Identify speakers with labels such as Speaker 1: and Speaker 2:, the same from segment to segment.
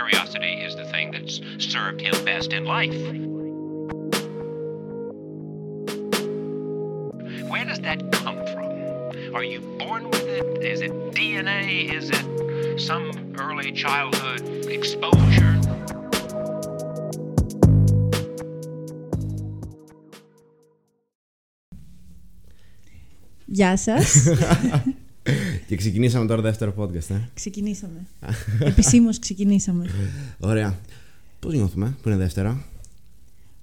Speaker 1: curiosity is the thing that's served him best in life. Where does that come from? Are you born with it? Is it DNA? Is it some early childhood exposure?
Speaker 2: Γεια σας.
Speaker 3: Και ξεκινήσαμε τώρα δεύτερο podcast, ε.
Speaker 2: ξεκινήσαμε. Επισήμως ξεκινήσαμε.
Speaker 3: Ωραία. Πώς νιώθουμε που είναι Δευτέρα.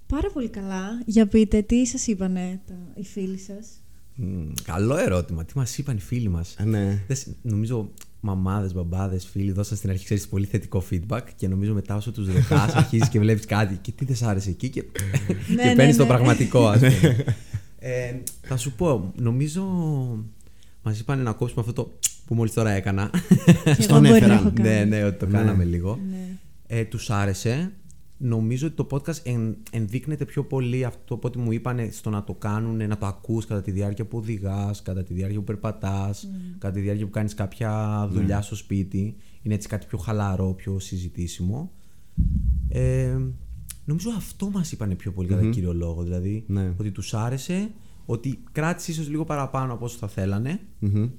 Speaker 2: Πάρα πολύ καλά. Για πείτε, τι σας είπανε τα, οι φίλοι σας;
Speaker 4: Μμ, καλό ερώτημα. Τι μας είπαν οι φίλοι μας;
Speaker 3: Ε, ναι.
Speaker 4: Νομίζω μαμάδες, μπαμπάδες, φίλοι δώσαν στην αρχή ξέρεις, πολύ θετικό feedback και νομίζω μετά όσο τους ρωτάς, αρχίζεις και βλέπεις κάτι και τι δεν σ' άρεσε εκεί και,
Speaker 2: Ναι,
Speaker 4: και
Speaker 2: ναι,
Speaker 4: παίρνεις το
Speaker 2: ναι.
Speaker 4: πραγματικό, ας πούμε. ε, θα σου πω, νομίζω μας είπαν να κόψουμε αυτό το που μόλις τώρα έκανα.
Speaker 2: Και
Speaker 3: Στον
Speaker 2: εγώ μπορεί να
Speaker 3: έφεραν.
Speaker 2: έχω κάνει.
Speaker 4: ναι, ναι, ότι το
Speaker 3: Ναι.
Speaker 4: κάναμε λίγο.
Speaker 2: Ναι.
Speaker 4: Ε, τους άρεσε. Νομίζω ότι το podcast εν, ενδείκνεται πιο πολύ αυτό που μου είπαν στο να το κάνουν, να το ακούς κατά τη διάρκεια που οδηγάς, κατά τη διάρκεια που περπατάς, κατά τη διάρκεια που κάνεις κάποια δουλειά στο σπίτι. Είναι έτσι κάτι πιο χαλαρό, πιο συζητήσιμο. Ε, νομίζω αυτό μας είπαν πιο πολύ κατά κύριο λόγο. Δηλαδή
Speaker 3: Ναι.
Speaker 4: ότι τους άρεσε, ότι κράτησε ίσως λίγο παραπάνω από όσο θα θέλανε
Speaker 3: Μμμ.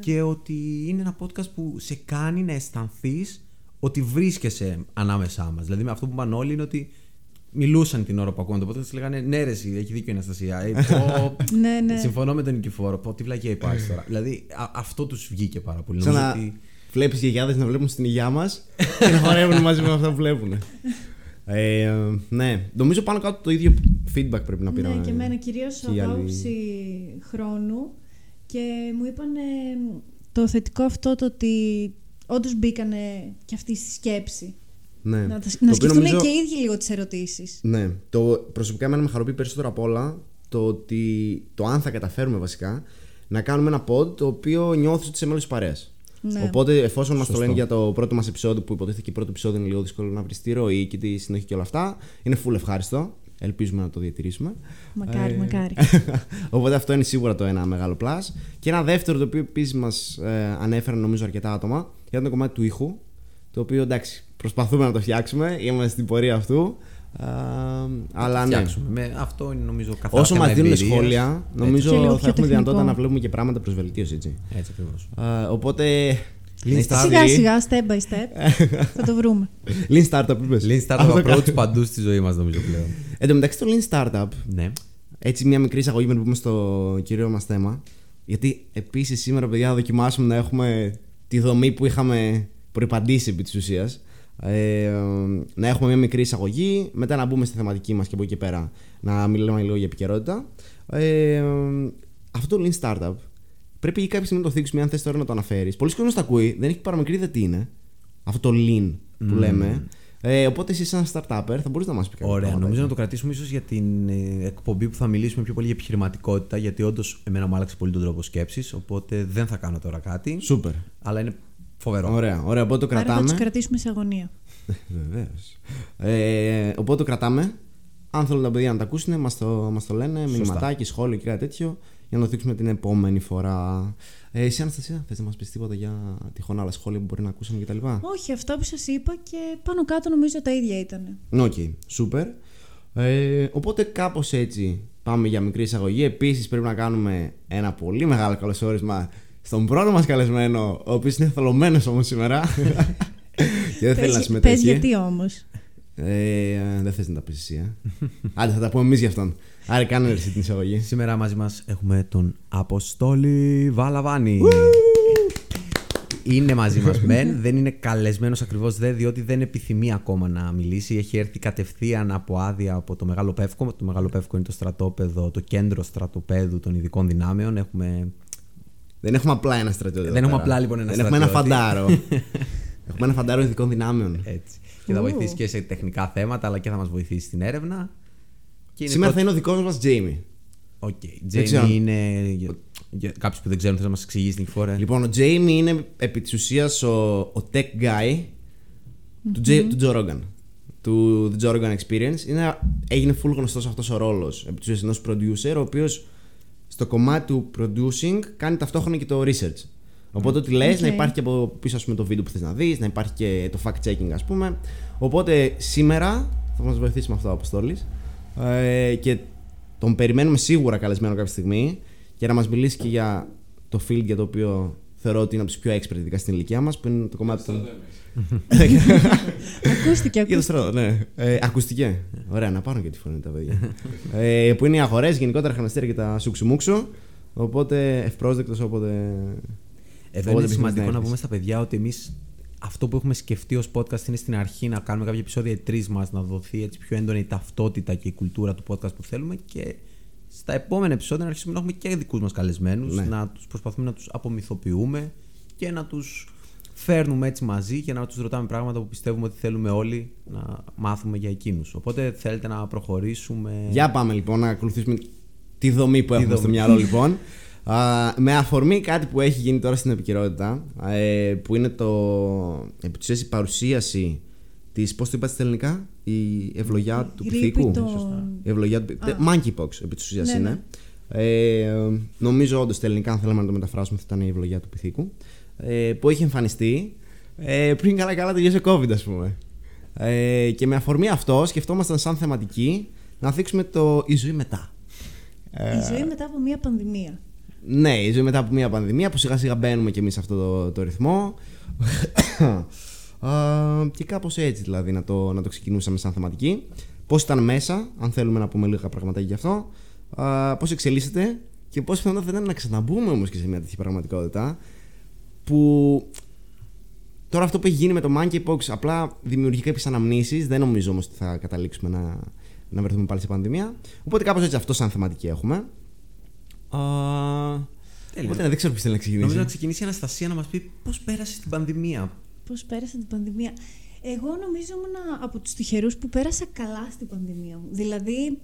Speaker 4: και ότι είναι ένα podcast που σε κάνει να αισθανθείς ότι βρίσκεσαι ανάμεσά μας. Δηλαδή, με αυτό που είπαν όλοι είναι ότι μιλούσαν την ώρα που ακούγαν το podcast και λέγανε Ναι, ρε, εσύ, έχει δίκιο η Αναστασία. Ε, πω,
Speaker 2: Ναι, ναι.
Speaker 4: Συμφωνώ με τον Νικηφόρο. Πω, τι βλακία υπάρχει τώρα. δηλαδή, α- αυτό τους βγήκε πάρα πολύ.
Speaker 3: Σαν
Speaker 4: Νομίζω
Speaker 3: να
Speaker 4: ότι.
Speaker 3: βλέπεις γιαγιάδες να βλέπουν στην υγειά μας και να χορεύουν μαζί με αυτά που βλέπουν. Ε, ε, ναι, νομίζω πάνω κάτω το ίδιο feedback πρέπει να πήραμε.
Speaker 2: Ναι, και εμένα κυρίως
Speaker 3: και οι
Speaker 2: από
Speaker 3: άλλοι.
Speaker 2: άποψη χρόνου και μου είπαν το θετικό αυτό το ότι όντως μπήκανε και αυτοί στη σκέψη.
Speaker 3: Ναι.
Speaker 2: Να, τα-
Speaker 3: Το
Speaker 2: να
Speaker 3: οποίο
Speaker 2: σκεφτούν
Speaker 3: νομίζω-
Speaker 2: και οι ίδιοι λίγο τις ερωτήσεις.
Speaker 3: Ναι. Το, προσωπικά εμένα με χαροποιεί περισσότερο απ' όλα το ότι το αν θα καταφέρουμε βασικά να κάνουμε ένα pod το οποίο νιώθεις ότι είσαι μέλος της παρέας.
Speaker 2: Ναι.
Speaker 3: Οπότε, εφόσον μας το
Speaker 4: Σωστό.
Speaker 3: λένε για το πρώτο μας επεισόδιο, που υποτίθεται και πρώτο επεισόδιο είναι λίγο δύσκολο να βρει τη ροή και τη συνοχή και όλα αυτά, είναι full ευχάριστο. Ελπίζουμε να το διατηρήσουμε.
Speaker 2: Μακάρι,
Speaker 3: Ε,
Speaker 2: μακάρι.
Speaker 3: Οπότε αυτό είναι σίγουρα το ένα μεγάλο plus. Και ένα δεύτερο το οποίο επίσης μας ε, ανέφεραν νομίζω αρκετά άτομα για το κομμάτι του ήχου. Το οποίο εντάξει, προσπαθούμε να το φτιάξουμε. Είμαστε στην πορεία αυτού. Α, αλλά ναι.
Speaker 4: φτιάξουμε. Με, αυτό είναι νομίζω καθαρά.
Speaker 3: Όσο
Speaker 4: θέμα
Speaker 3: μα δίνουν
Speaker 4: εμπειρίας.
Speaker 3: σχόλια,
Speaker 2: Και
Speaker 3: νομίζω
Speaker 2: λίγο
Speaker 3: θα
Speaker 2: πιο
Speaker 3: έχουμε
Speaker 2: τεχνικό.
Speaker 3: δυνατότητα να βλέπουμε και πράγματα προ βελτίωση. Έτσι.
Speaker 4: Έτσι ακριβώς.
Speaker 3: Α, οπότε.
Speaker 4: Lean
Speaker 3: να είστε
Speaker 4: startup.
Speaker 2: Σιγά
Speaker 3: αυστηροί.
Speaker 2: σιγά, step by step. θα το βρούμε.
Speaker 3: Lean startup, είπες.
Speaker 4: Lean startup
Speaker 3: Αυτό
Speaker 4: approach
Speaker 3: κάνω.
Speaker 4: παντούς στη ζωή μας νομίζω πλέον.
Speaker 3: Εν τω μεταξύ, το Lean startup
Speaker 4: ναι.
Speaker 3: Έτσι, μια μικρή εισαγωγή πριν πούμε στο κύριο μας θέμα. Γιατί επίσης σήμερα, παιδιά, θα δοκιμάσουμε να έχουμε τη δομή που είχαμε προπαντήσει επί της ουσίας. Ε, να έχουμε μια μικρή εισαγωγή, μετά να μπούμε στη θεματική μας και από εκεί και πέρα να μιλάμε λίγο για επικαιρότητα. Ε, αυτό το Lean Startup πρέπει ή κάποια στιγμή να το θίξουμε, αν θες τώρα να το αναφέρεις. Πολλοί κόσμοι το ακούει, δεν έχει παραμικρή ιδέα τι είναι. Αυτό το Lean που λέμε. Ε, οπότε εσύ, σαν startupper, θα μπορείς να μας πεις κάτι.
Speaker 4: Ωραία,
Speaker 3: πράγματα
Speaker 4: νομίζω
Speaker 3: έτσι.
Speaker 4: να το κρατήσουμε ίσως για την ε, εκπομπή που θα μιλήσουμε πιο πολύ για επιχειρηματικότητα, γιατί όντως εμένα μου άλλαξε πολύ τον τρόπο σκέψης. Οπότε δεν θα κάνω τώρα κάτι.
Speaker 3: Σούπερ.
Speaker 4: Αλλά είναι φοβερό.
Speaker 3: Ωραία, ωραία. Οπότε το
Speaker 2: Άρα θα
Speaker 3: κρατάμε.
Speaker 2: τους κρατήσουμε σε αγωνία.
Speaker 3: Βεβαίως. Ε, οπότε το κρατάμε. Αν θέλουν τα παιδιά να τα ακούσουν, μας το, μας το λένε. Μηνυματάκι, σχόλιο και κάτι τέτοιο. Για να το δείξουμε την επόμενη φορά. Ε, εσύ, Αναστασία, θες να μας πεις τίποτα για τυχόν άλλα σχόλια που μπορεί να ακούσαμε κτλ.
Speaker 2: Όχι, αυτά που σας είπα και πάνω κάτω νομίζω τα ίδια ήταν.
Speaker 3: Οκ, σούπερ. Ε, οπότε κάπως έτσι πάμε για μικρή εισαγωγή. Επίσης πρέπει να κάνουμε ένα πολύ μεγάλο καλωσόρισμα στον πρώτο μας καλεσμένο, ο οποίος είναι θολωμένος όμως σήμερα. και δεν θέλει να
Speaker 2: Πες-
Speaker 3: συμμετέχει.
Speaker 2: Πες γιατί όμως.
Speaker 3: Ε, δεν θες να τα πεις εσύ, ε. Άντε, θα τα πούμε εμείς γι' αυτόν. Άρα, κάνε εσύ την εισαγωγή.
Speaker 4: Σήμερα μαζί μας έχουμε τον Αποστόλη Βαλαβάνη. είναι μαζί μας, μεν. δεν είναι καλεσμένος ακριβώς δε, διότι δεν επιθυμεί ακόμα να μιλήσει. Έχει έρθει κατευθείαν από άδεια από το Μεγάλο Πεύκο. Το Μεγάλο Πεύκο είναι το στρατόπεδο, το κέντρο στρατοπέδου των ειδικών δυνάμεων. Έχουμε
Speaker 3: Δεν έχουμε απλά ένα στρατιώτη. εδώ
Speaker 4: Δεν έχουμε
Speaker 3: πέρα.
Speaker 4: απλά, λοιπόν, ένα
Speaker 3: Δεν έχουμε ένα
Speaker 4: στρατιώτη.
Speaker 3: φαντάρο. έχουμε ένα φαντάρο ειδικών δυνάμεων.
Speaker 4: έτσι. Και θα
Speaker 2: Ου.
Speaker 4: βοηθήσει και σε τεχνικά θέματα, αλλά και θα μας βοηθήσει στην έρευνα. Και είναι
Speaker 3: Σήμερα
Speaker 4: το-
Speaker 3: θα είναι ο δικός μας Τζέιμι.
Speaker 4: Οκ.
Speaker 3: Δεν ξέρω.
Speaker 4: Τζέιμι είναι. Για, για κάποιους που δεν ξέρουν, θε να μας εξηγήσει την φορά.
Speaker 3: Λοιπόν, ο Τζέιμι είναι επί της ουσίας ο, ο tech guy του, Τζε- του Joe Rogan. Του The Joe Rogan Experience. Είναι, έγινε full γνωστός αυτός ο ρόλος επί της ουσίας ενός producer, ο οποίος στο κομμάτι του producing κάνει ταυτόχρονα και το research. Οπότε ό,τι λες,
Speaker 2: Οκ.
Speaker 3: να υπάρχει και από πίσω ας πούμε, το βίντεο που θες να δεις, να υπάρχει και το fact checking, ας πούμε. Οπότε σήμερα θα μας βοηθήσει με αυτό ο Αποστόλης. Ε, και τον περιμένουμε σίγουρα καλεσμένο κάποια στιγμή για να μας μιλήσει και για το field για το οποίο θεωρώ ότι είναι από του πιο expert, ειδικά στην ηλικία μας, που είναι το κομμάτι των.
Speaker 2: Ακούστηκε,
Speaker 3: Για το
Speaker 2: ακούστηκε.
Speaker 3: στρατό, ναι. Ε, ακούστηκε. Ωραία, να πάρουν και τη φωνή τα παιδιά. ε, που είναι οι αγορές, γενικότερα χρονιστήρια και τα σουξουμούξου. Οπότε ευπρόσδεκτος, όποτε.
Speaker 4: Εδώ
Speaker 3: Όποτε
Speaker 4: είναι
Speaker 3: επιθυμείς
Speaker 4: σημαντικό
Speaker 3: να
Speaker 4: να
Speaker 3: έρθεις.
Speaker 4: πούμε στα παιδιά ότι εμείς αυτό που έχουμε σκεφτεί ως podcast είναι στην αρχή να κάνουμε κάποια επεισόδια οι τρεις μας, να δοθεί έτσι πιο έντονη η ταυτότητα και η κουλτούρα του podcast που θέλουμε και στα επόμενα επεισόδια να αρχίσουμε να έχουμε και δικούς μας καλεσμένους,
Speaker 3: Ναι.
Speaker 4: να τους προσπαθούμε να τους απομυθοποιούμε και να τους φέρνουμε έτσι μαζί και να τους ρωτάμε πράγματα που πιστεύουμε ότι θέλουμε όλοι να μάθουμε για εκείνους. Οπότε θέλετε να προχωρήσουμε;
Speaker 3: Για πάμε λοιπόν να ακολουθήσουμε τη δομή που έχουμε στο
Speaker 4: δομή.
Speaker 3: μυαλό λοιπόν. Α, με αφορμή κάτι που έχει γίνει τώρα στην επικαιρότητα, ε, που είναι το. επί της ουσίας η παρουσίαση της. Πώς το είπατε στα ελληνικά, η ευλογιά του
Speaker 2: Γρήπη
Speaker 3: πυθίκου.
Speaker 2: των-
Speaker 3: Η ευλογιά του.
Speaker 2: Α.
Speaker 3: Monkeypox επί της ουσίας
Speaker 2: Ναι,
Speaker 3: είναι. Ε, νομίζω όντως στα ελληνικά, αν θέλαμε να το μεταφράσουμε, θα ήταν η ευλογιά του πυθίκου. Ε, που έχει εμφανιστεί ε, πριν καλά-καλά τελειώσει ο COVID, ας πούμε. Ε, και με αφορμή αυτό, σκεφτόμασταν σαν θεματική να θίξουμε το η ζωή μετά. Ε,
Speaker 2: Η ζωή μετά από μια πανδημία.
Speaker 3: Ναι, η ζωή μετά από μια πανδημία που σιγά σιγά μπαίνουμε και εμείς σε αυτό το, το ρυθμό. Α, και κάπως έτσι δηλαδή να το, να το ξεκινούσαμε σαν θεματική. Πώς ήταν μέσα, αν θέλουμε να πούμε λίγα πραγματάκια γι' αυτό. Πώς εξελίσσεται και πώς πιθανό θα ήταν να ξαναμπούμε όμως και σε μια τέτοια πραγματικότητα. Που τώρα αυτό που έχει γίνει με το Monkeypox απλά δημιουργεί κάποιες αναμνήσεις. Δεν νομίζω όμως ότι θα καταλήξουμε να, να βρεθούμε πάλι σε πανδημία. Οπότε κάπως έτσι αυτό σαν θεματική έχουμε. Α,
Speaker 4: Τέλεια.
Speaker 3: Οπότε δεν ξέρω ποιος θέλει να ξεκινήσει.
Speaker 4: Νομίζω να ξεκινήσει η Αναστασία να μας πει πώς πέρασε την πανδημία.
Speaker 2: Πώς πέρασα την πανδημία. Εγώ νομίζω ήμουν από τους τυχερούς που πέρασα καλά στην πανδημία μου. Δηλαδή,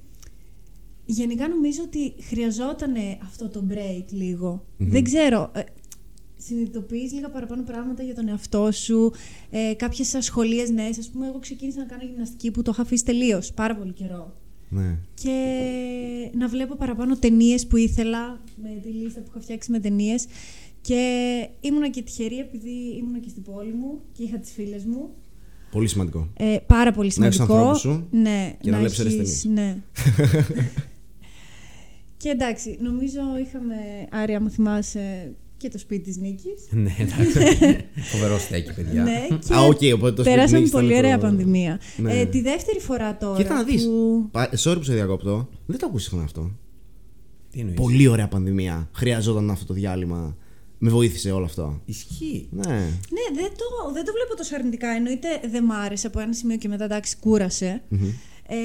Speaker 2: γενικά νομίζω ότι χρειαζόταν αυτό το break λιγο Δεν ξέρω, ε, συνειδητοποιείς λίγα παραπάνω πράγματα για τον εαυτό σου, ε, κάποιες ασχολίες νέες. Ας πούμε, εγώ ξεκίνησα να κάνω γυμναστική που το είχα αφήσει τελείως πάρα πολύ καιρό.
Speaker 3: Ναι.
Speaker 2: Και να βλέπω παραπάνω ταινίες που ήθελα, με τη λίστα που είχα φτιάξει με ταινίες. Και ήμουνα και τυχερή επειδή ήμουνα και στην πόλη μου και είχα τις φίλες μου.
Speaker 3: Πολύ σημαντικό.
Speaker 2: Ε, πάρα πολύ
Speaker 3: Να έχεις
Speaker 2: σημαντικό.
Speaker 3: ανθρώπους σου
Speaker 2: ναι,
Speaker 3: και να βλέπεις ωραίες
Speaker 2: έχεις- Ναι. και εντάξει, νομίζω είχαμε, Άρια, άμα θυμάσαι, και το σπίτι της Νίκης.
Speaker 4: ναι, εντάξει. Φοβερό στέκι, παιδιά.
Speaker 2: ναι, και
Speaker 3: Α, οκ, οπότε το σπίτι
Speaker 2: πέρασαμε
Speaker 3: Νίκης ήταν
Speaker 2: πολύ ωραία
Speaker 3: το-
Speaker 2: πανδημία.
Speaker 3: Ναι.
Speaker 2: Ε, τη δεύτερη φορά τώρα
Speaker 3: Κοίτα να δεις.
Speaker 2: που...
Speaker 3: Sorry που σε διακόπτω. Δεν το ακούσεις συχνά αυτό.
Speaker 4: Τι εννοείς;
Speaker 3: Πολύ ωραία πανδημία. Χρειαζόταν αυτό το διάλειμμα. Με βοήθησε όλο αυτό.
Speaker 4: Ισχύει.
Speaker 3: Ναι.
Speaker 2: Ναι, δεν το, δεν το βλέπω τόσο αρνητικά. Εννοείται δεν μ' άρεσε από ένα σημείο και μετά εντάξει, κούρασε. Ε,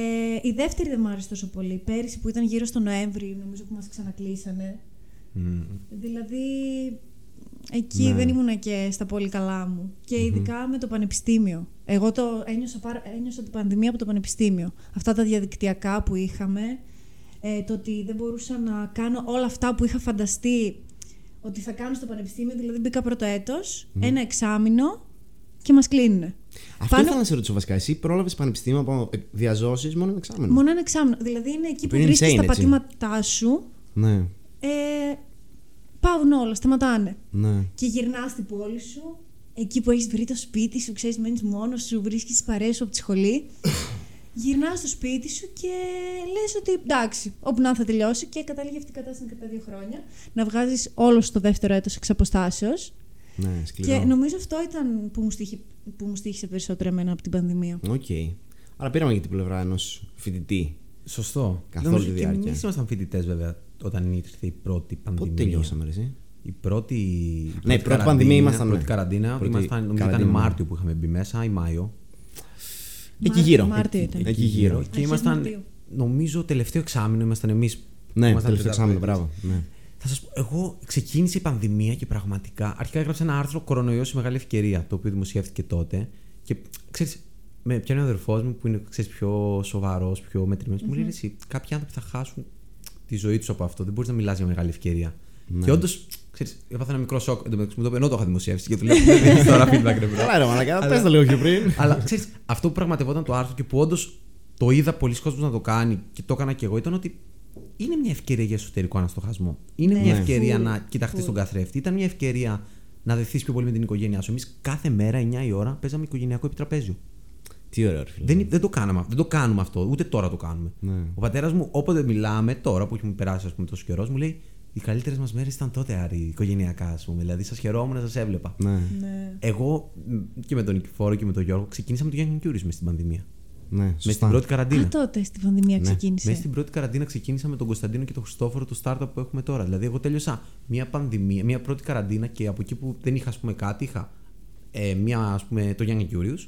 Speaker 2: η δεύτερη δεν μ' άρεσε τόσο πολύ. Πέρυσι που ήταν γύρω στο Νοέμβρη, νομίζω που μας ξανακλείσανε. Δηλαδή, εκεί
Speaker 3: Ναι.
Speaker 2: δεν ήμουνα και στα πολύ καλά μου. Και ειδικά με το πανεπιστήμιο. Εγώ το ένιωσα, πάρα- ένιωσα την πανδημία από το πανεπιστήμιο. Αυτά τα διαδικτυακά που είχαμε, ε, το ότι δεν μπορούσα να κάνω όλα αυτά που είχα φανταστεί ότι θα κάνω στο πανεπιστήμιο. Δηλαδή, μπήκα πρώτο έτος, ένα εξάμηνο και μας κλείνουνε.
Speaker 3: Αυτό
Speaker 2: Πάνω-
Speaker 3: ήθελα να σε ρωτήσω βασικά. Εσύ πρόλαβες πανεπιστήμιο από διαζώσεις μόνο ένα εξάμενο.
Speaker 2: Μόνο ένα εξάμηνο. Δηλαδή, είναι εκεί που
Speaker 3: είναι
Speaker 2: βρίσκεις
Speaker 3: insane,
Speaker 2: τα
Speaker 3: έτσι.
Speaker 2: πατήματά σου,
Speaker 3: Ναι.
Speaker 2: ε, πάουν όλα, σταματάνε.
Speaker 3: Ναι.
Speaker 2: Και γυρνάς στην πόλη σου, εκεί που έχεις βρει το σπίτι σου, ξέρεις, μένεις μόνος σου, βρίσκεις τι παρέε σου από τη σχολή. Γυρνάς στο σπίτι σου και λες ότι εντάξει, όπου να θα τελειώσει και καταλήγει αυτή η κατάσταση κατά δύο χρόνια. Να βγάζεις όλο στο δεύτερο έτος εξ αποστάσεως.
Speaker 3: Ναι,
Speaker 2: Και
Speaker 3: σκληρό.
Speaker 2: νομίζω αυτό ήταν που μου, στοίχη, που μου στοίχησε περισσότερο εμένα από την πανδημία.
Speaker 3: Οκ. Αλλά πήραμε και την πλευρά ενός φοιτητή.
Speaker 4: Σωστό.
Speaker 3: Καθ'
Speaker 4: Νομίζω
Speaker 3: όλη τη
Speaker 4: και
Speaker 3: διάρκεια.
Speaker 4: εμείς ήμασταν φοιτητές, βέβαια, όταν ήρθε η πρώτη πανδημία.
Speaker 3: Πότε τελειώσαμε, ρε, εσύ;
Speaker 4: Η πρώτη. η
Speaker 3: Ναι, η πρώτη
Speaker 4: καραντίνα-
Speaker 3: πανδημία ήμασταν,
Speaker 4: Πρώτη
Speaker 3: ναι.
Speaker 4: καραντίνα.
Speaker 3: Πρώτη
Speaker 4: ήμασταν, νομίζω ήταν
Speaker 3: καραντίνα, ναι.
Speaker 4: Μάρτιο που είχαμε μπει μέσα ή Μάιο.
Speaker 3: Εκεί
Speaker 2: Μάρτιο-
Speaker 3: γύρω.
Speaker 2: Μάρτιο
Speaker 3: Εκεί-
Speaker 2: ήταν.
Speaker 3: Εκεί γύρω.
Speaker 4: Και
Speaker 2: Αρχές
Speaker 4: ήμασταν.
Speaker 2: Μαρτίου.
Speaker 4: Νομίζω τελευταίο εξάμηνο ήμασταν εμείς.
Speaker 3: Ναι, τελευταίο εξάμηνο, μπράβο. Ναι.
Speaker 4: Θα σας πω, εγώ ξεκίνησε η πανδημία και πραγματικά αρχικά έγραψα ένα άρθρο Κορονοϊός η μεγάλη ευκαιρία, το οποίο δημοσιεύτηκε τότε. Και ξέρεις, με πιάνει ο αδερφός μου που είναι ξέρεις, πιο σοβαρός, πιο μετρημένος. Μου λέει «Ρε εσύ, κάποιοι άνθρωποι θα χάσουν τη ζωή τους από αυτό. Δεν μπορείς να μιλάς για μεγάλη ευκαιρία.
Speaker 3: Ναι.
Speaker 4: Και όντως, ξέρεις, έπαθα ένα μικρό σοκ. Εν τω μεταξύ μου το είπε, ενώ το είχα δημοσιεύσει και του λέω: Δεν έχεις τώρα feedback, ρε
Speaker 3: Καλά, ρε Μαλακά, πες το λίγο πιο πριν.
Speaker 4: αλλά ξέρεις, αυτό που πραγματευόταν το άρθρο και που όντως το είδα πολλοί κόσμοι να το κάνει και το έκανα και εγώ ήταν ότι είναι μια ευκαιρία για εσωτερικό αναστοχασμό. Είναι
Speaker 2: Ναι.
Speaker 4: μια
Speaker 3: Ναι.
Speaker 4: ευκαιρία
Speaker 2: Full,
Speaker 4: να κοιταχτείς
Speaker 2: full.
Speaker 4: τον καθρέφτη. Ήταν μια ευκαιρία να δεθείς πιο πολύ με την οικογένειά σου. Εμείς κάθε μέρα 9 η ώρα παίζαμε οικογενειακό επιτραπέζιο.
Speaker 3: Τι ωραίο, ρε φίλε.
Speaker 4: Δεν, δεν, το κάναμε, δεν το κάνουμε αυτό, ούτε τώρα το κάνουμε.
Speaker 3: Ναι.
Speaker 4: Ο πατέρας μου, όποτε μιλάμε, τώρα που έχει περάσει ας πούμε, τόσο καιρός, μου λέει: Οι καλύτερες μας μέρες ήταν τότε, Άρη, οικογενειακά, ας πούμε. Δηλαδή, σας χαιρόμουν να σας έβλεπα.
Speaker 3: Ναι,
Speaker 2: Ναι.
Speaker 4: Εγώ μ, και με τον Νικηφόρο και με τον Γιώργο ξεκινήσαμε το Young Curious μες στην πανδημία.
Speaker 3: ναι,
Speaker 4: Με
Speaker 3: σωστά.
Speaker 4: στην πρώτη καραντίνα.
Speaker 2: Α, τότε στη πανδημία
Speaker 3: Ναι.
Speaker 2: ξεκίνησε.
Speaker 4: Μέσα στην πρώτη καραντίνα ξεκίνησα με τον Κωνσταντίνο και τον Χριστόφορο το startup που έχουμε τώρα. Δηλαδή, εγώ τέλειωσα μια πανδημία, μια πρώτη καραντίνα και από εκεί που δεν είχα ας πούμε, κάτι, είχα ε, μια, ας πούμε, το Young and Curious,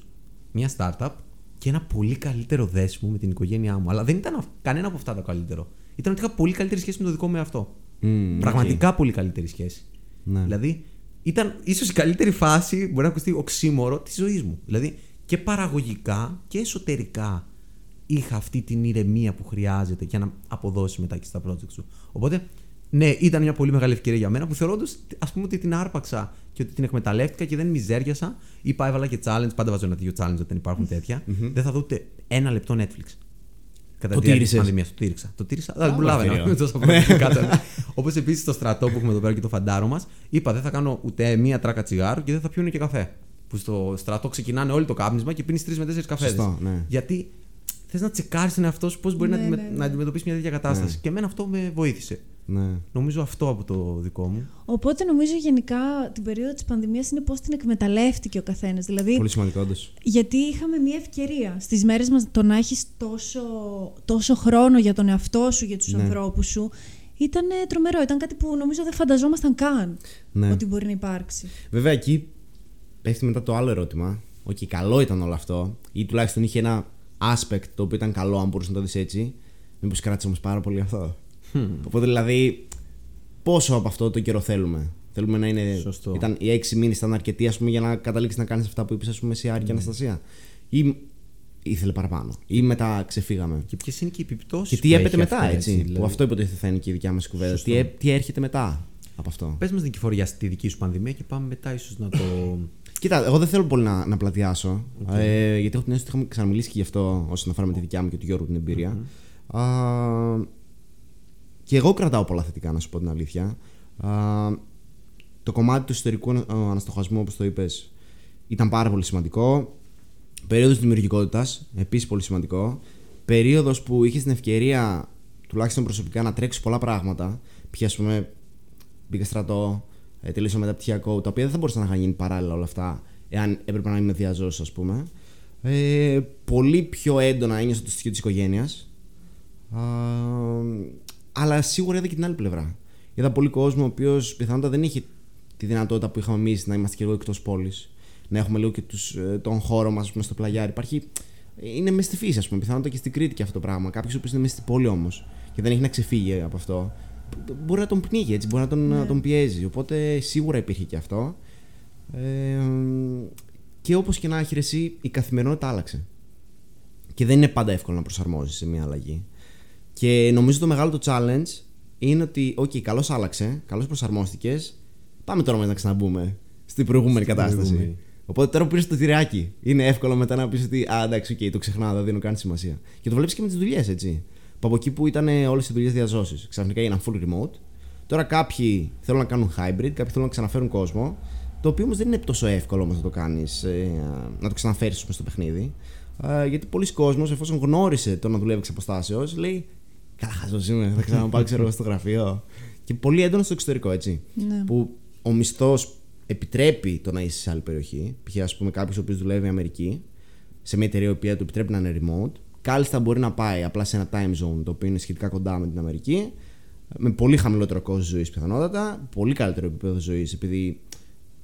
Speaker 4: μια startup και ένα πολύ καλύτερο δέσιμο με την οικογένειά μου. Αλλά δεν ήταν αυ- κανένα από αυτά το καλύτερο. Ήταν ότι είχα πολύ καλύτερη σχέση με το δικό μου εαυτό.
Speaker 3: Μμμ,
Speaker 4: Πραγματικά πολύ καλύτερη σχέση.
Speaker 3: Ναι.
Speaker 4: Δηλαδή, ήταν ίσως η καλύτερη φάση, μπορεί να ακουστεί οξύμορο, της ζωής μου. Δηλαδή, και παραγωγικά και εσωτερικά είχα αυτή την ηρεμία που χρειάζεται για να αποδώσει μετά και στα project σου. Οπότε, ναι, ήταν μια πολύ μεγάλη ευκαιρία για μένα που θεωρώντας, ας πούμε, ότι την άρπαξα και ότι την εκμεταλλεύτηκα και δεν μιζέριασα. Είπα, έβαλα και challenge. Πάντα βάζω ένα τέτοιο challenge όταν υπάρχουν τέτοια. Δεν θα δω ούτε ένα λεπτό Netflix. Κατά
Speaker 3: Το
Speaker 4: τη διάρκεια της
Speaker 3: τήρησες;
Speaker 4: πανδημίας. Το τήρησα. Το τήρησα. Δεν
Speaker 3: Μπράβο,
Speaker 4: προλάβαινα
Speaker 3: κύριε.
Speaker 4: με τόσα προβλήματα. Όπως επίσης στο στρατό που έχουμε εδώ πέρα και το φαντάρο μας, είπα δεν θα κάνω ούτε μία τράκα τσιγάρου και δεν θα πιούνε και καφέ. Που στο στρατό ξεκινάνε όλο το κάπνισμα και πίνεις τρεις με τέσσερις καφέδες.
Speaker 3: Σωστό, ναι.
Speaker 4: Γιατί θες να τσεκάρεις τον εαυτό σου πώς μπορεί να,
Speaker 2: Ναι,
Speaker 4: αντιμε-
Speaker 2: ναι, ναι.
Speaker 4: να αντιμετωπίσεις μια τέτοια κατάσταση. Και εμένα αυτό με βοήθησε.
Speaker 3: Ναι.
Speaker 4: Νομίζω αυτό από το δικό μου.
Speaker 2: Οπότε νομίζω γενικά την περίοδο της πανδημίας είναι πώς την εκμεταλλεύτηκε ο καθένας. Δηλαδή,
Speaker 3: Πολύ σημαντικό, όντως.
Speaker 2: γιατί είχαμε μια ευκαιρία στις μέρες μας το να έχεις τόσο, τόσο χρόνο για τον εαυτό σου, για τους
Speaker 3: Ναι.
Speaker 2: ανθρώπους σου. Ήταν τρομερό. Ήταν κάτι που νομίζω δεν φανταζόμασταν καν
Speaker 3: Ναι.
Speaker 2: ότι μπορεί να υπάρξει.
Speaker 3: Βέβαια εκεί πέφτει μετά το άλλο ερώτημα. Οκ, καλό ήταν όλο αυτό. Ή τουλάχιστον είχε ένα aspect το οποίο ήταν καλό, αν μπορούσες να το δεις έτσι. Μήπως κράτησε όμως πάρα πολύ αυτό; Οπότε δηλαδή, πόσο από αυτό το καιρό θέλουμε; Θέλουμε να είναι.
Speaker 4: Σωστό.
Speaker 3: Ήταν, οι έξι μήνες ήταν αρκετοί ας πούμε, για να καταλήξεις να κάνεις αυτά που είπες, ας πούμε, σε Άρη και Αναστασία. Ή ήθελε παραπάνω. Ή μετά ξεφύγαμε.
Speaker 4: Και ποιες είναι και οι επιπτώσεις.
Speaker 3: Και τι έπεται μετά, έτσι.
Speaker 4: Δηλαδή.
Speaker 3: Που αυτό υποτίθεται θα είναι και η δικιά μας κουβέντα.
Speaker 4: Σωστό.
Speaker 3: Τι, έ- τι έρχεται μετά από αυτό;
Speaker 4: Πες μας, Νικηφορία, στη δική σου πανδημία και πάμε μετά ίσως να το.
Speaker 3: Κοίτα, εγώ δεν θέλω πολύ να, να πλατιάσω. Ε, γιατί έχω την αίσθηση ότι είχαμε ξαναμιλήσει και γι' αυτό όσον αφορά με τη δικιά μου και του Γιώργου την εμπειρια Α, και εγώ κρατάω πολλά θετικά, να σου πω την αλήθεια. Α, το κομμάτι του ιστορικού ανα- αναστοχασμού, όπως το είπες, ήταν πάρα πολύ σημαντικό. Περίοδος δημιουργικότητας, επίσης πολύ σημαντικό. Περίοδος που είχες την ευκαιρία, τουλάχιστον προσωπικά, να τρέξεις πολλά πράγματα. Π.χ. ας πούμε, μπήκα στρατό, ε, τελείωσα μεταπτυχιακό, τα οποία δεν θα μπορούσαν να είχαν γίνει παράλληλα όλα αυτά, εάν έπρεπε να είμαι διαζώσει, ας πούμε. Ε, πολύ πιο έντονα ένιωσα το στοιχείο της οικογένειας. Αλλά σίγουρα είδα και την άλλη πλευρά. Είδα πολύ κόσμο ο οποίος πιθανότατα δεν είχε τη δυνατότητα που είχαμε εμείς να είμαστε και λίγο εκτός πόλης. Να έχουμε λίγο και τους, ε, τον χώρο μας στο πλαγιάρι. Υπάρχει. Είναι μες στη φύση, ας πούμε. Πιθανότατα και στην Κρήτη και αυτό το πράγμα. Κάποιος ο οποίος είναι μέσα στην πόλη όμως και δεν έχει να ξεφύγει από αυτό. Μπορεί να τον πνίγει έτσι, μπορεί να τον, να τον πιέζει. Οπότε σίγουρα υπήρχε και αυτό. Ε, και όπως και να έχει ρε εσύ, η καθημερινότητα άλλαξε. Και δεν είναι πάντα εύκολο να προσαρμόζει σε μια αλλαγή. Και νομίζω το μεγάλο το challenge είναι ότι, OK, καλώς άλλαξε, καλώς προσαρμόστηκες. Πάμε τώρα μετά να ξαναμπούμε στην προηγούμενη κατάσταση.
Speaker 4: προηγούμενη.
Speaker 3: Οπότε τώρα που πήρες το τυράκι, είναι εύκολο μετά να πεις ότι, Α, εντάξει, OK, το ξεχνάω, δεν δίνω καν σημασία. Και το βλέπεις και με τις δουλειές, έτσι. Που από εκεί που ήταν όλες οι δουλειές διαζώσεις, ξαφνικά έγιναν full remote. Τώρα κάποιοι θέλουν να κάνουν hybrid, κάποιοι θέλουν να ξαναφέρουν κόσμο. Το οποίο όμως δεν είναι τόσο εύκολο όμως να το κάνεις, να το ξαναφέρεις στο παιχνίδι. Ε, γιατί πολλοί κόσμος εφόσον γνώρισε το να δουλεύει εξ αποστάσεως, λέει Καλά, χαζό είμαι, θα ξαναπάω ξέρω εγώ στο γραφείο. Και πολύ έντονο στο εξωτερικό, έτσι.
Speaker 2: Ναι.
Speaker 3: Που ο μισθός επιτρέπει το να είσαι σε άλλη περιοχή. Π.χ. ας πούμε κάποιος ο οποίος δουλεύει Αμερική, σε μια εταιρεία η οποία του επιτρέπει να είναι remote. Κάλλιστα μπορεί να πάει απλά σε ένα time zone το οποίο είναι σχετικά κοντά με την Αμερική, με πολύ χαμηλότερο κόστος ζωής πιθανότατα, πολύ καλύτερο επίπεδο ζωής επειδή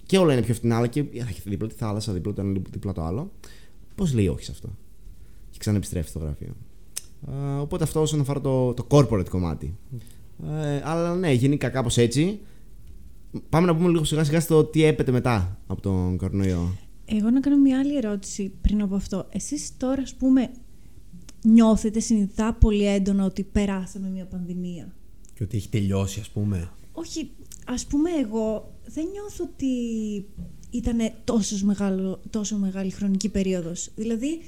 Speaker 3: και όλα είναι πιο φθηνά, αλλά και θα έχει δίπλα τη θάλασσα, δίπλα το ένα, δίπλα το άλλο. Πώς λέει όχι σε αυτό; Και ξαναεπιστρέφει στο γραφείο. Ε, οπότε αυτό όσον αφορά το, το corporate κομμάτι. Ε, αλλά ναι, γενικά κάπως έτσι. Πάμε να πούμε λίγο σιγά σιγά στο τι έπεται μετά από τον κορονοϊό.
Speaker 2: Εγώ να κάνω μια άλλη ερώτηση πριν από αυτό. Εσείς τώρα, ας πούμε, νιώθετε συνειδητά πολύ έντονα ότι περάσαμε μια πανδημία;
Speaker 4: και ότι έχει τελειώσει, ας πούμε.
Speaker 2: Όχι, ας πούμε εγώ δεν νιώθω ότι ήταν τόσος, μεγάλο, τόσο μεγάλη χρονική περίοδος. Δηλαδή,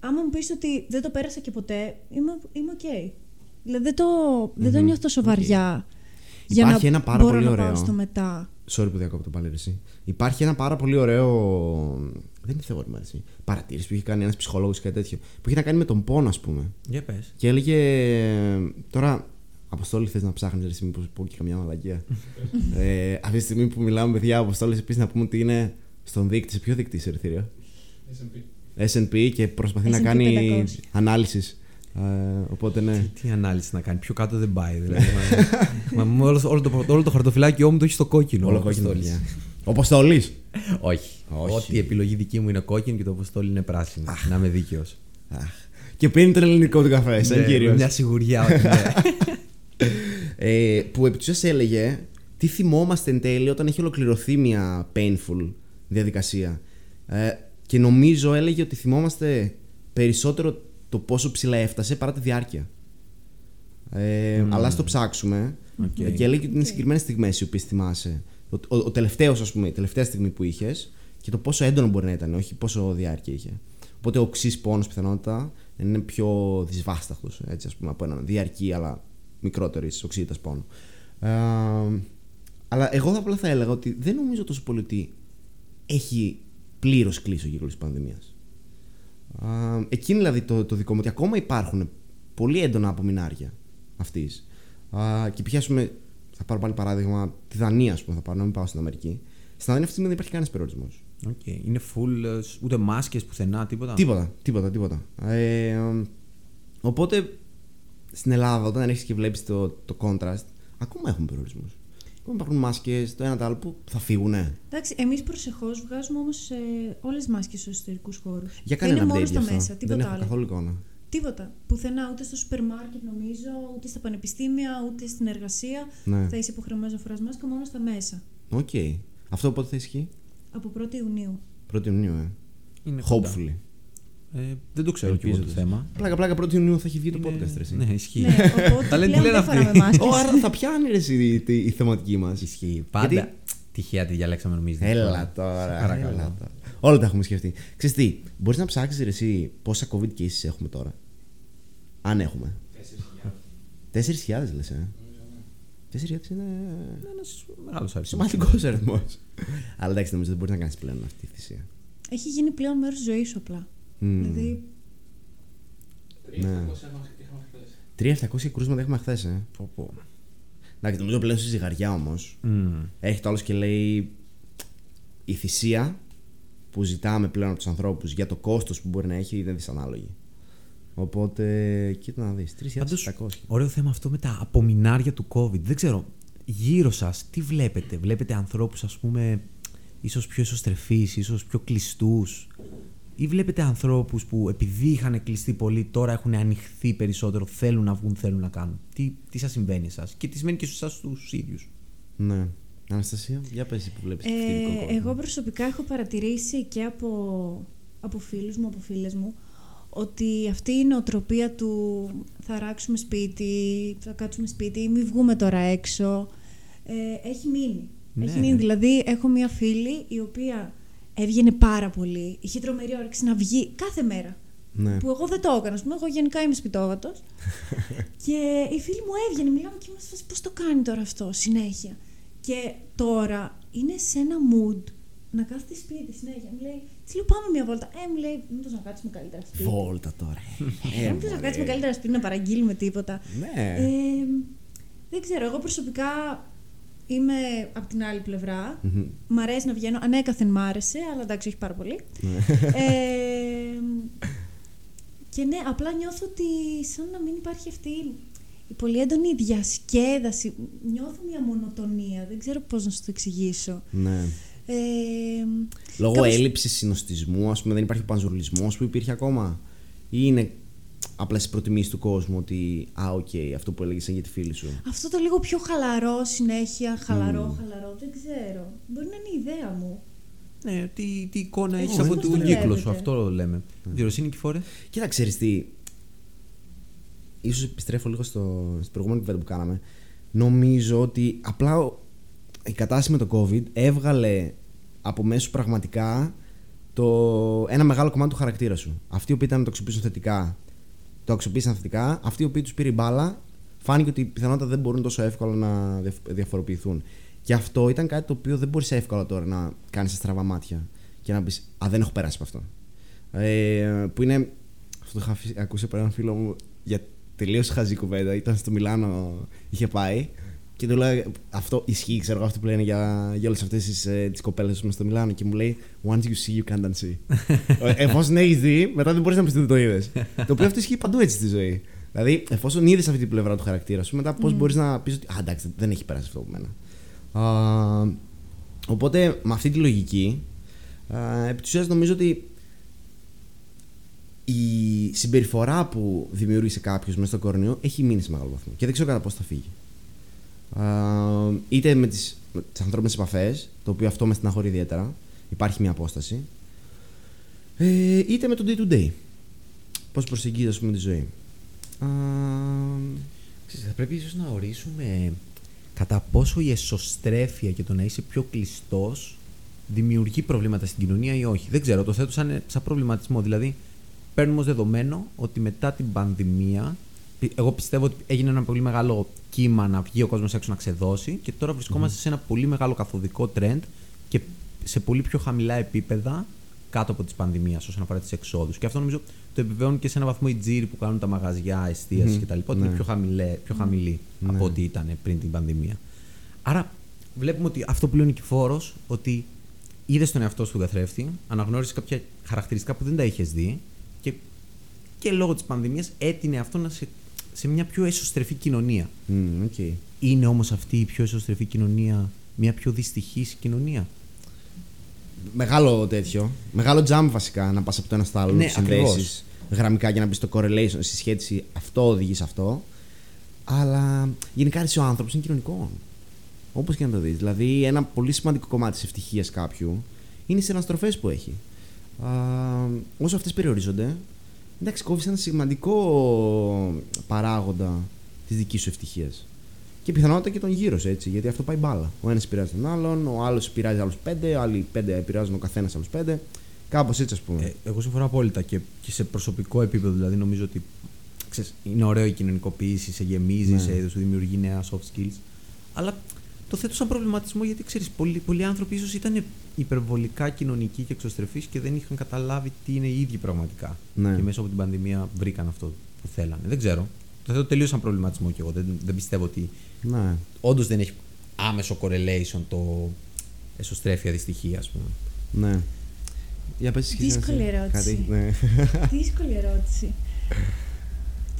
Speaker 2: άμα μου πεις ότι δεν το πέρασα και ποτέ, είμαι, είμαι οκ. Δηλαδή δεν το, δεν το νιώθω τόσο βαριά. Για
Speaker 3: Υπάρχει
Speaker 2: να
Speaker 3: ένα πάρα
Speaker 2: μπορώ
Speaker 3: πολύ
Speaker 2: να
Speaker 3: ωραίο.
Speaker 2: πάω στο μετά.
Speaker 3: Sorry που διακόπτω πάλι ρε, εσύ. Υπάρχει ένα πάρα πολύ ωραίο. Δεν είναι θεώρημα ρε, εσύ. Παρατήρηση που είχε κάνει ένας ψυχολόγος και κάτι τέτοιο. Που είχε να κάνει με τον πόνο, ας πούμε.
Speaker 4: Για πες.
Speaker 3: Και έλεγε. Τώρα, Αποστόλη, θες να ψάχνεις ρε, εσύ, μήπως πω και καμιά μαλακία. ε, αυτή τη στιγμή που μιλάμε, παιδιά, Αποστόλη, επίσης να πούμε ότι είναι στον δείκτη. Σε ποιο δείκτη είσαι, ρε, θηρία; S&P και προσπαθεί να
Speaker 2: S&P
Speaker 3: κάνει
Speaker 2: 500.
Speaker 3: ανάλυσης. Ε, οπότε ναι.
Speaker 4: Τι ανάλυση να κάνει, πιο κάτω δεν πάει. Δηλαδή. μα, μα, όλο, όλο, το, όλο το χαρτοφυλάκιό μου το έχεις στο κόκκινο.
Speaker 3: Όλο
Speaker 4: ο
Speaker 3: κόκκινο.
Speaker 4: Αποστόλης.
Speaker 3: παιδιά. Ο Αποστόλη.
Speaker 4: Όχι.
Speaker 3: Όχι.
Speaker 4: Ό,τι επιλογή δική μου είναι κόκκινη και το Αποστόλη είναι πράσινο. Να είμαι δίκαιος.
Speaker 3: Και πίνει τον ελληνικό του καφέ, σαν κύριος.
Speaker 4: Ναι, Μια σιγουριά ότι ναι.
Speaker 3: ε, που επί της ουσίας έλεγε τι θυμόμαστε εν τέλει όταν έχει ολοκληρωθεί μια painful διαδικασία. Ε, και νομίζω έλεγε ότι θυμόμαστε περισσότερο το πόσο ψηλά έφτασε παρά τη διάρκεια. Ε, Αλλά ας το ψάξουμε.
Speaker 4: Οκ.
Speaker 3: Ε, Και έλεγε ότι είναι συγκεκριμένες στιγμές οι οποίες θυμάσαι. Ο, ο, ο τελευταίος, ας πούμε, η τελευταία στιγμή που είχες και το πόσο έντονο μπορεί να ήταν, όχι πόσο διάρκεια είχε. Οπότε ο οξύ πόνος πιθανότητα είναι πιο δυσβάσταχτο, έτσι, ας πούμε, από έναν διαρκή αλλά μικρότερης οξύτητας πόνο. Ε, αλλά εγώ θα απλά θα έλεγα ότι δεν νομίζω τόσο πολύ ότι έχει πλήρως κλείσει ο κύκλο της πανδημίας. Εκείνη δηλαδή το, το δικό μου, ότι ακόμα υπάρχουν πολύ έντονα απομεινάρια αυτής. Και πιάσουμε, θα πάρω πάλι παράδειγμα, τη Δανία, ας πούμε, θα πάρω, να μην πάω στην Αμερική. Στην Δανία αυτή τη στιγμή δεν υπάρχει κανένας περιορισμός.
Speaker 4: Οκ. Είναι full, ε, ούτε μάσκες πουθενά, τίποτα;
Speaker 3: Τίποτα, τίποτα, τίποτα. Ε, ε, οπότε στην Ελλάδα, όταν έχει και βλέπεις το, το contrast, ακόμα έχουμε περιορισμούς. Ακόμα υπάρχουν μάσκες, το ένα το άλλο που θα φύγουνε;
Speaker 2: Εντάξει, εμείς προσεχώς βγάζουμε όμως ε, όλες τις μάσκες στους εσωτερικούς χώρους.
Speaker 3: Για
Speaker 2: Δεν
Speaker 3: κάνε
Speaker 2: είναι
Speaker 3: ένα
Speaker 2: μόνο
Speaker 3: update
Speaker 2: στα
Speaker 3: γι' αυτό.
Speaker 2: μέσα,
Speaker 3: Δεν
Speaker 2: τίποτα
Speaker 3: έχω
Speaker 2: άλλο.
Speaker 3: καθόλου εικόνα.
Speaker 2: Τίποτα. Πουθενά, ούτε στο σούπερ μάρκετ νομίζω, ούτε στα πανεπιστήμια, ούτε στην εργασία.
Speaker 3: Ναι.
Speaker 2: Θα είσαι υποχρεωμένος να φοράς μάσκα μόνο στα μέσα.
Speaker 3: Οκ. Αυτό πότε θα ισχύει,
Speaker 2: Από 1η Ιουνίου.
Speaker 3: 1η Ιουνίου, ε.
Speaker 4: Είναι κοντά.
Speaker 3: Hopefully.
Speaker 4: Ε, δεν το ξέρω και εγώ το
Speaker 3: Ελπίζω.
Speaker 4: θέμα.
Speaker 3: Πλάκα, πλάκα, 1η Ιουνίου θα έχει βγει το
Speaker 4: Είναι-
Speaker 3: podcast, ρε. εσύ.
Speaker 4: Ναι, ισχύει.
Speaker 2: ναι, οπότε
Speaker 4: Τα λένε,
Speaker 2: πλέον
Speaker 4: τι λένε
Speaker 2: δεν φοράμε
Speaker 4: αυτοί.
Speaker 2: μάσκες.
Speaker 3: Ω, άρα θα πιάνει ρε, εσύ, η, η, η θεματική μας.
Speaker 4: Ισχύει. Πάντα. Τυχαία τη διαλέξαμε νομίζετε.
Speaker 3: Έλα τώρα.
Speaker 4: Παρακαλώ.
Speaker 3: έλα τώρα. Όλα τα έχουμε σκεφτεί. Ξέρεις τι, μπορείς να ψάξεις ρε, εσύ πόσα COVID cases έχουμε τώρα. Αν έχουμε. 4.000 λες, ε. 4.000 είναι
Speaker 4: Ένας μεγάλος αριθμός.
Speaker 3: σημαντικός αριθμός. Αλλά εντάξει, νομίζω δεν μπορείς να κάνεις πλέον αυτή τη θυσία.
Speaker 2: Έχει γίνει πλέον μέρος τη ζωής σου απλά.
Speaker 3: Μμμ.
Speaker 2: Δηλαδή,
Speaker 3: Ναι. 3.700 κρούσματα έχουμε χθες, ε.
Speaker 4: Πω, πω.
Speaker 3: Εντάξει, νομίζω πλέον στη ζυγαριά όμως.
Speaker 4: Μμμ.
Speaker 3: Έχει το άλλος και λέει η θυσία που ζητάμε πλέον από τους ανθρώπους για το κόστος που μπορεί να έχει είναι δυσανάλογη. Οπότε, κοίτα να δεις.
Speaker 4: Πάντως,
Speaker 3: 3.700.
Speaker 4: ωραίο θέμα αυτό με τα απομεινάρια του COVID. Δεν ξέρω, γύρω σας τι βλέπετε; Βλέπετε ανθρώπους ας πούμε ίσως πιο εσωστρεφείς, ίσως πιο κλειστούς; Ή βλέπετε ανθρώπους που επειδή είχαν κλειστεί πολύ τώρα έχουν ανοιχθεί περισσότερο, θέλουν να βγουν, θέλουν να κάνουν. Τι, τι σας συμβαίνει εσάς και τι συμβαίνει και σε εσάς τους ίδιους;
Speaker 3: Ναι. Αναστασία, για πες εσύ που βλέπεις
Speaker 2: Ε,
Speaker 3: φοιτητικό κόσμο.
Speaker 2: εγώ προσωπικά έχω παρατηρήσει και από, από φίλους μου, από φίλες μου, ότι αυτή η νοοτροπία του θα ράξουμε σπίτι, θα κάτσουμε σπίτι, μην βγούμε τώρα έξω, ε, έχει μείνει.
Speaker 4: Ναι.
Speaker 2: Έχει μείνει. Δηλαδή, έχω μία φίλη η οποία έβγαινε πάρα πολύ, είχε τρομερή όρεξη να βγει κάθε μέρα.
Speaker 3: Ναι.
Speaker 2: Που εγώ δεν το έκανα. Ας πούμε, εγώ γενικά είμαι σπιτόγατος. και η φίλη μου έβγαινε, μιλάμε και είμαστε πώς το κάνει τώρα αυτό συνέχεια. Και τώρα είναι σε ένα mood να κάθεται σπίτι συνέχεια. Μου λέει, της λέω πάμε μια βόλτα. Ε, μου λέει, μήπω να κάτσουμε καλύτερα σπίτι.
Speaker 3: Βόλτα τώρα.
Speaker 2: Ε, μήπω να κάτσουμε καλύτερα σπίτι να παραγγείλουμε τίποτα.
Speaker 3: Ναι.
Speaker 2: Ε, δεν ξέρω, εγώ προσωπικά είμαι από την άλλη πλευρά.
Speaker 3: Μμμ.
Speaker 2: Μ' αρέσει να βγαίνω. Ανέκαθεν μ' άρεσε, αλλά εντάξει, όχι πάρα πολύ. ε, και ναι, απλά νιώθω ότι σαν να μην υπάρχει αυτή η πολύ έντονη διασκέδαση. Νιώθω μια μονοτονία. Δεν ξέρω πώς να σου το εξηγήσω.
Speaker 3: ναι.
Speaker 2: Ε,
Speaker 3: Λόγω
Speaker 2: κάπως-
Speaker 3: έλλειψης συνοστισμού, ας πούμε, δεν υπάρχει ο πανζουρλισμός που υπήρχε ακόμα; Ή είναι απλά στις προτιμήσεις του κόσμου ότι, α, οκ, αυτό που έλεγες για τη φίλη σου.
Speaker 2: Αυτό το λίγο πιο χαλαρό συνέχεια, χαλαρό, χαλαρό, δεν ξέρω. Μπορεί να είναι η ιδέα μου.
Speaker 4: Ναι, τι, τι εικόνα
Speaker 2: Εγώ
Speaker 4: έχεις
Speaker 2: δεν
Speaker 4: από
Speaker 2: το
Speaker 4: τον
Speaker 2: βλέπετε.
Speaker 4: κύκλο σου, αυτό λέμε. Διοροσύνη Νικηφόρε.
Speaker 3: Κοίτα, ξέρεις τι. Ίσως επιστρέφω λίγο στο, στην προηγούμενη κουβέντα που κάναμε. Νομίζω ότι απλά ο- η κατάσταση με το COVID έβγαλε από μέσω πραγματικά το, ένα μεγάλο κομμάτι του χαρακτήρα σου. Αυτοί οι οποίοι ήταν να το αξιοποιήσουν θετικά, το αξιοποίησαν θετικά. Αυτοί οι οποίοι τους πήρε η μπάλα, φάνηκε ότι πιθανότατα δεν μπορούν τόσο εύκολα να διαφ- διαφοροποιηθούν. Και αυτό ήταν κάτι το οποίο δεν μπορείς εύκολα τώρα να κάνεις στραβά μάτια και να πεις Α, δεν έχω περάσει από αυτό. Ε, που είναι. Αυτό το είχα αφήσει- ακούσει από έναν φίλο μου για τελείως χαζή κουβέντα. Ήταν στο Μιλάνο, είχε πάει. Και του λέω αυτό ισχύει, ξέρω εγώ, αυτό που λένε για, για όλες αυτές τις ε, τις κοπέλες στο Μιλάνο. Και μου λέει Once you see, you can't unsee. Ε, εφόσον έχεις δει, μετά δεν μπορείς να πεις ότι δεν το είδες. το οποίο αυτό ισχύει παντού έτσι στη ζωή. Δηλαδή, εφόσον είδες αυτή την πλευρά του χαρακτήρα σου, μετά πώς μπορείς να πεις ότι Α, εντάξει, δεν έχει περάσει αυτό από μένα. Α, οπότε, με αυτή τη λογική, α, επί της ουσίας νομίζω ότι η συμπεριφορά που δημιούργησε κάποιος μέσα στο κορονοϊό έχει μείνει σε μεγάλο βαθμό και δεν ξέρω κατά πώ θα φύγει. Α, είτε με τις τις ανθρώπινες επαφές, το οποίο αυτό με στεναχωρεί ιδιαίτερα, υπάρχει μια απόσταση, ε, είτε με το day to day. Πώς προσεγγίζεις, ας πούμε, τη ζωή. Α,
Speaker 4: Ξέρεις, θα πρέπει ίσως να ορίσουμε κατά πόσο η εσωστρέφεια και το να είσαι πιο κλειστός δημιουργεί προβλήματα στην κοινωνία ή όχι. Δεν ξέρω, το θέτω σαν, σαν προβληματισμό. Δηλαδή, παίρνουμε ως δεδομένο ότι μετά την πανδημία, πι- εγώ πιστεύω ότι έγινε ένα πολύ μεγάλο κύμα να βγει ο κόσμος έξω να ξεδώσει και τώρα βρισκόμαστε σε ένα πολύ μεγάλο καθοδικό trend και σε πολύ πιο χαμηλά επίπεδα κάτω από τη πανδημία όσον αφορά τις εξόδους. Και αυτό νομίζω το επιβεβαιώνουν και σε έναν βαθμό οι τζίροι που κάνουν τα μαγαζιά εστίαση
Speaker 3: Μμμ,
Speaker 4: κτλ. Ότι
Speaker 3: ναι.
Speaker 4: είναι πιο, χαμηλέ, πιο χαμηλή
Speaker 3: Ναι.
Speaker 4: από ό,τι ήταν πριν την πανδημία. Άρα βλέπουμε ότι αυτό που λέει ο Νικηφόρος, ότι είδε τον εαυτό σου στον καθρέφτη, αναγνώρισες κάποια χαρακτηριστικά που δεν τα είχες δει και, και λόγω της πανδημίας έτεινε αυτό να σε, σε μια πιο εσωστρεφή κοινωνία.
Speaker 3: μ, οκ.
Speaker 4: Είναι όμως αυτή η πιο εσωστρεφή κοινωνία μια πιο δυστυχής κοινωνία;
Speaker 3: Μεγάλο τέτοιο. Μεγάλο jump βασικά να πας από το ένα στο άλλο.
Speaker 4: Ναι,
Speaker 3: να συνδέσεις
Speaker 4: ακριβώς.
Speaker 3: γραμμικά για να μπεις στο correlation, στη σχέση αυτό οδηγεί σε αυτό. Αλλά γενικά εσύ ο άνθρωπος είναι κοινωνικός. Όπως και να το δεις. Δηλαδή, ένα πολύ σημαντικό κομμάτι της ευτυχίας κάποιου είναι οι συναστροφές που έχει. Α, όσο αυτές περιορίζονται, εντάξει, κόβεις ένα σημαντικό παράγοντα της δικής σου ευτυχίας. Και πιθανότατα και τον γύρω σου, έτσι. Γιατί αυτό πάει μπάλα. Ο ένας επηρεάζει τον άλλον, ο άλλος επηρεάζει άλλους πέντε, άλλοι πέντε επηρεάζουν ο καθένας άλλους πέντε. Κάπως έτσι, ας πούμε.
Speaker 4: Ε, εγώ συμφωνώ απόλυτα και, και σε προσωπικό επίπεδο. Δηλαδή, νομίζω ότι ξέρεις, είναι ωραίο η κοινωνικοποίηση, σε γεμίζεις,
Speaker 3: Ναι.
Speaker 4: σε, σου δημιουργεί νέα soft skills. Αλλά το θέτω σαν προβληματισμό γιατί ξέρεις, πολλοί, πολλοί άνθρωποι ίσως ήταν υπερβολικά κοινωνικοί και εξωστρεφείς και δεν είχαν καταλάβει τι είναι οι ίδιοι πραγματικά.
Speaker 3: Ναι.
Speaker 4: Και μέσα από την πανδημία βρήκαν αυτό που θέλανε. Δεν ξέρω. Το θέτω τελείως σαν προβληματισμό κι εγώ. Δεν, δεν πιστεύω ότι
Speaker 3: Ναι.
Speaker 4: όντως δεν έχει άμεσο correlation το εσωστρέφεια δυστυχία, ας πούμε.
Speaker 3: Ναι. Για πες εσύ,
Speaker 2: Δύσκολη
Speaker 3: εσύ.
Speaker 2: ερώτηση.
Speaker 3: Κάτι, ναι.
Speaker 2: Δύσκολη ερώτηση.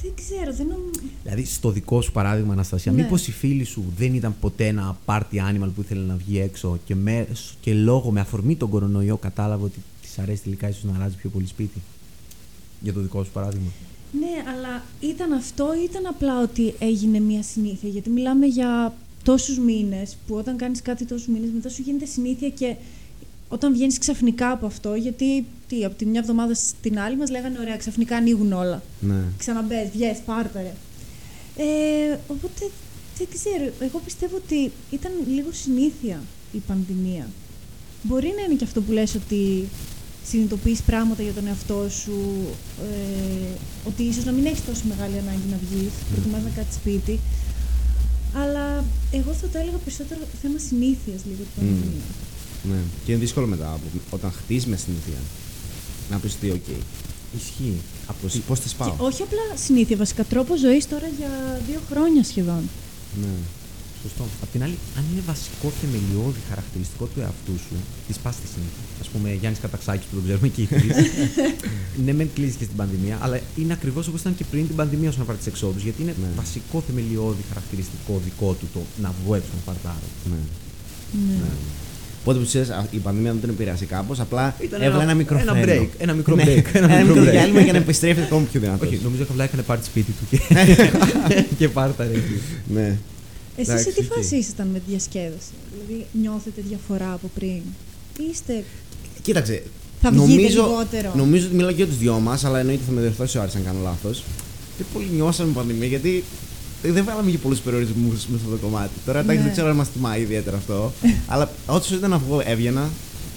Speaker 2: Δεν ξέρω, δεν νομ...
Speaker 4: Δηλαδή, στο δικό σου παράδειγμα, Αναστασία,
Speaker 2: Ναι.
Speaker 4: μήπως η φίλη σου δεν ήταν ποτέ ένα party animal που ήθελε να βγει έξω και, με, και λόγω με αφορμή τον κορονοϊό κατάλαβε ότι της αρέσει τελικά ίσως να αλλάζει πιο πολύ σπίτι; Για το δικό σου παράδειγμα.
Speaker 2: Ναι, αλλά ήταν αυτό ή ήταν απλά ότι έγινε μια συνήθεια; Γιατί μιλάμε για τόσους μήνες που όταν κάνεις κάτι τόσους μήνες, μετά σου γίνεται συνήθεια και όταν βγαίνεις ξαφνικά από αυτό, γιατί τι, από τη μια εβδομάδα στην άλλη μας λέγανε: Ωραία, ξαφνικά ανοίγουν όλα.
Speaker 3: ναι.
Speaker 2: Ξαναμπες, βγες, πάρτα ρε. Ε, οπότε δεν ξέρω. Εγώ πιστεύω ότι ήταν λίγο συνήθεια η πανδημία. Μπορεί να είναι και αυτό που λες ότι συνειδητοποιείς πράγματα για τον εαυτό σου, ε, ότι ίσως να μην έχεις τόσο μεγάλη ανάγκη να βγεις, προτιμάς να κάτσεις σπίτι. Αλλά εγώ θα το έλεγα περισσότερο θέμα συνήθειας λίγο την πανδημία.
Speaker 3: Ναι. Και είναι δύσκολο μετά από- όταν χτίζεις μια συνήθεια να πεις ότι, οκ,
Speaker 4: Ισχύει. Από
Speaker 3: πώς τη
Speaker 2: Και
Speaker 3: πάω.
Speaker 2: όχι απλά συνήθεια, βασικά τρόπο ζωής τώρα για δύο χρόνια σχεδόν.
Speaker 3: Ναι.
Speaker 4: Σωστό. Απ' την άλλη, αν είναι βασικό θεμελιώδη χαρακτηριστικό του εαυτού σου, τη πα τη συνήθεια. Ας πούμε, Γιάννης Καταξάκης που τον ξέρουμε και οι τρεις. ναι, μεν κλείσει και στην πανδημία, αλλά είναι ακριβώς όπως ήταν και πριν την πανδημία όσον αφορά τις εξόδους. Γιατί είναι
Speaker 3: Ναι.
Speaker 4: βασικό θεμελιώδη χαρακτηριστικό δικό του το να βγω έξω να παρτάρω.
Speaker 3: ναι.
Speaker 2: Ναι.
Speaker 3: Οπότε που ξέρεις, α, η πανδημία δεν τον επηρεάσει κάπως, απλά
Speaker 4: Ήταν
Speaker 3: έβαλε
Speaker 4: ένα-
Speaker 3: ένα μικρό
Speaker 4: ένα
Speaker 3: φρένο.
Speaker 4: break, ένα μικρό
Speaker 3: Ναι,
Speaker 4: break, ένα
Speaker 3: Ένα
Speaker 4: μικρό
Speaker 3: μικρό
Speaker 4: break.
Speaker 3: διάλειμμα για να επιστρέφει ακόμη πιο δυνατός.
Speaker 4: Όχι, νομίζω ότι απλά έκανε πάρτι σπίτι του και, και πάρταρε εκεί.
Speaker 3: Ναι.
Speaker 2: Εσείς σε
Speaker 3: Εντάξει,
Speaker 2: τι
Speaker 3: οκ.
Speaker 2: φάση ήσασταν με τη διασκέδαση, δηλαδή νιώθετε διαφορά από πριν, ή είστε...
Speaker 3: Κοίταξε.
Speaker 2: Θα βγείτε
Speaker 3: νομίζω,
Speaker 2: λιγότερο;
Speaker 3: Νομίζω ότι μιλάω και για τους δυο μας, αλλά εννοείται θα με διορθώσει ο Άρης αν κάνω λάθος. Και πολύ νιώσαμε πανδημία γιατί δεν βάλαμε και πολλούς περιορισμούς με αυτό το κομμάτι. Τώρα εντάξει,
Speaker 2: Ναι.
Speaker 3: δεν ξέρω αν μας τιμάει ιδιαίτερα αυτό. αλλά όσο ήταν να βγω, έβγαινα.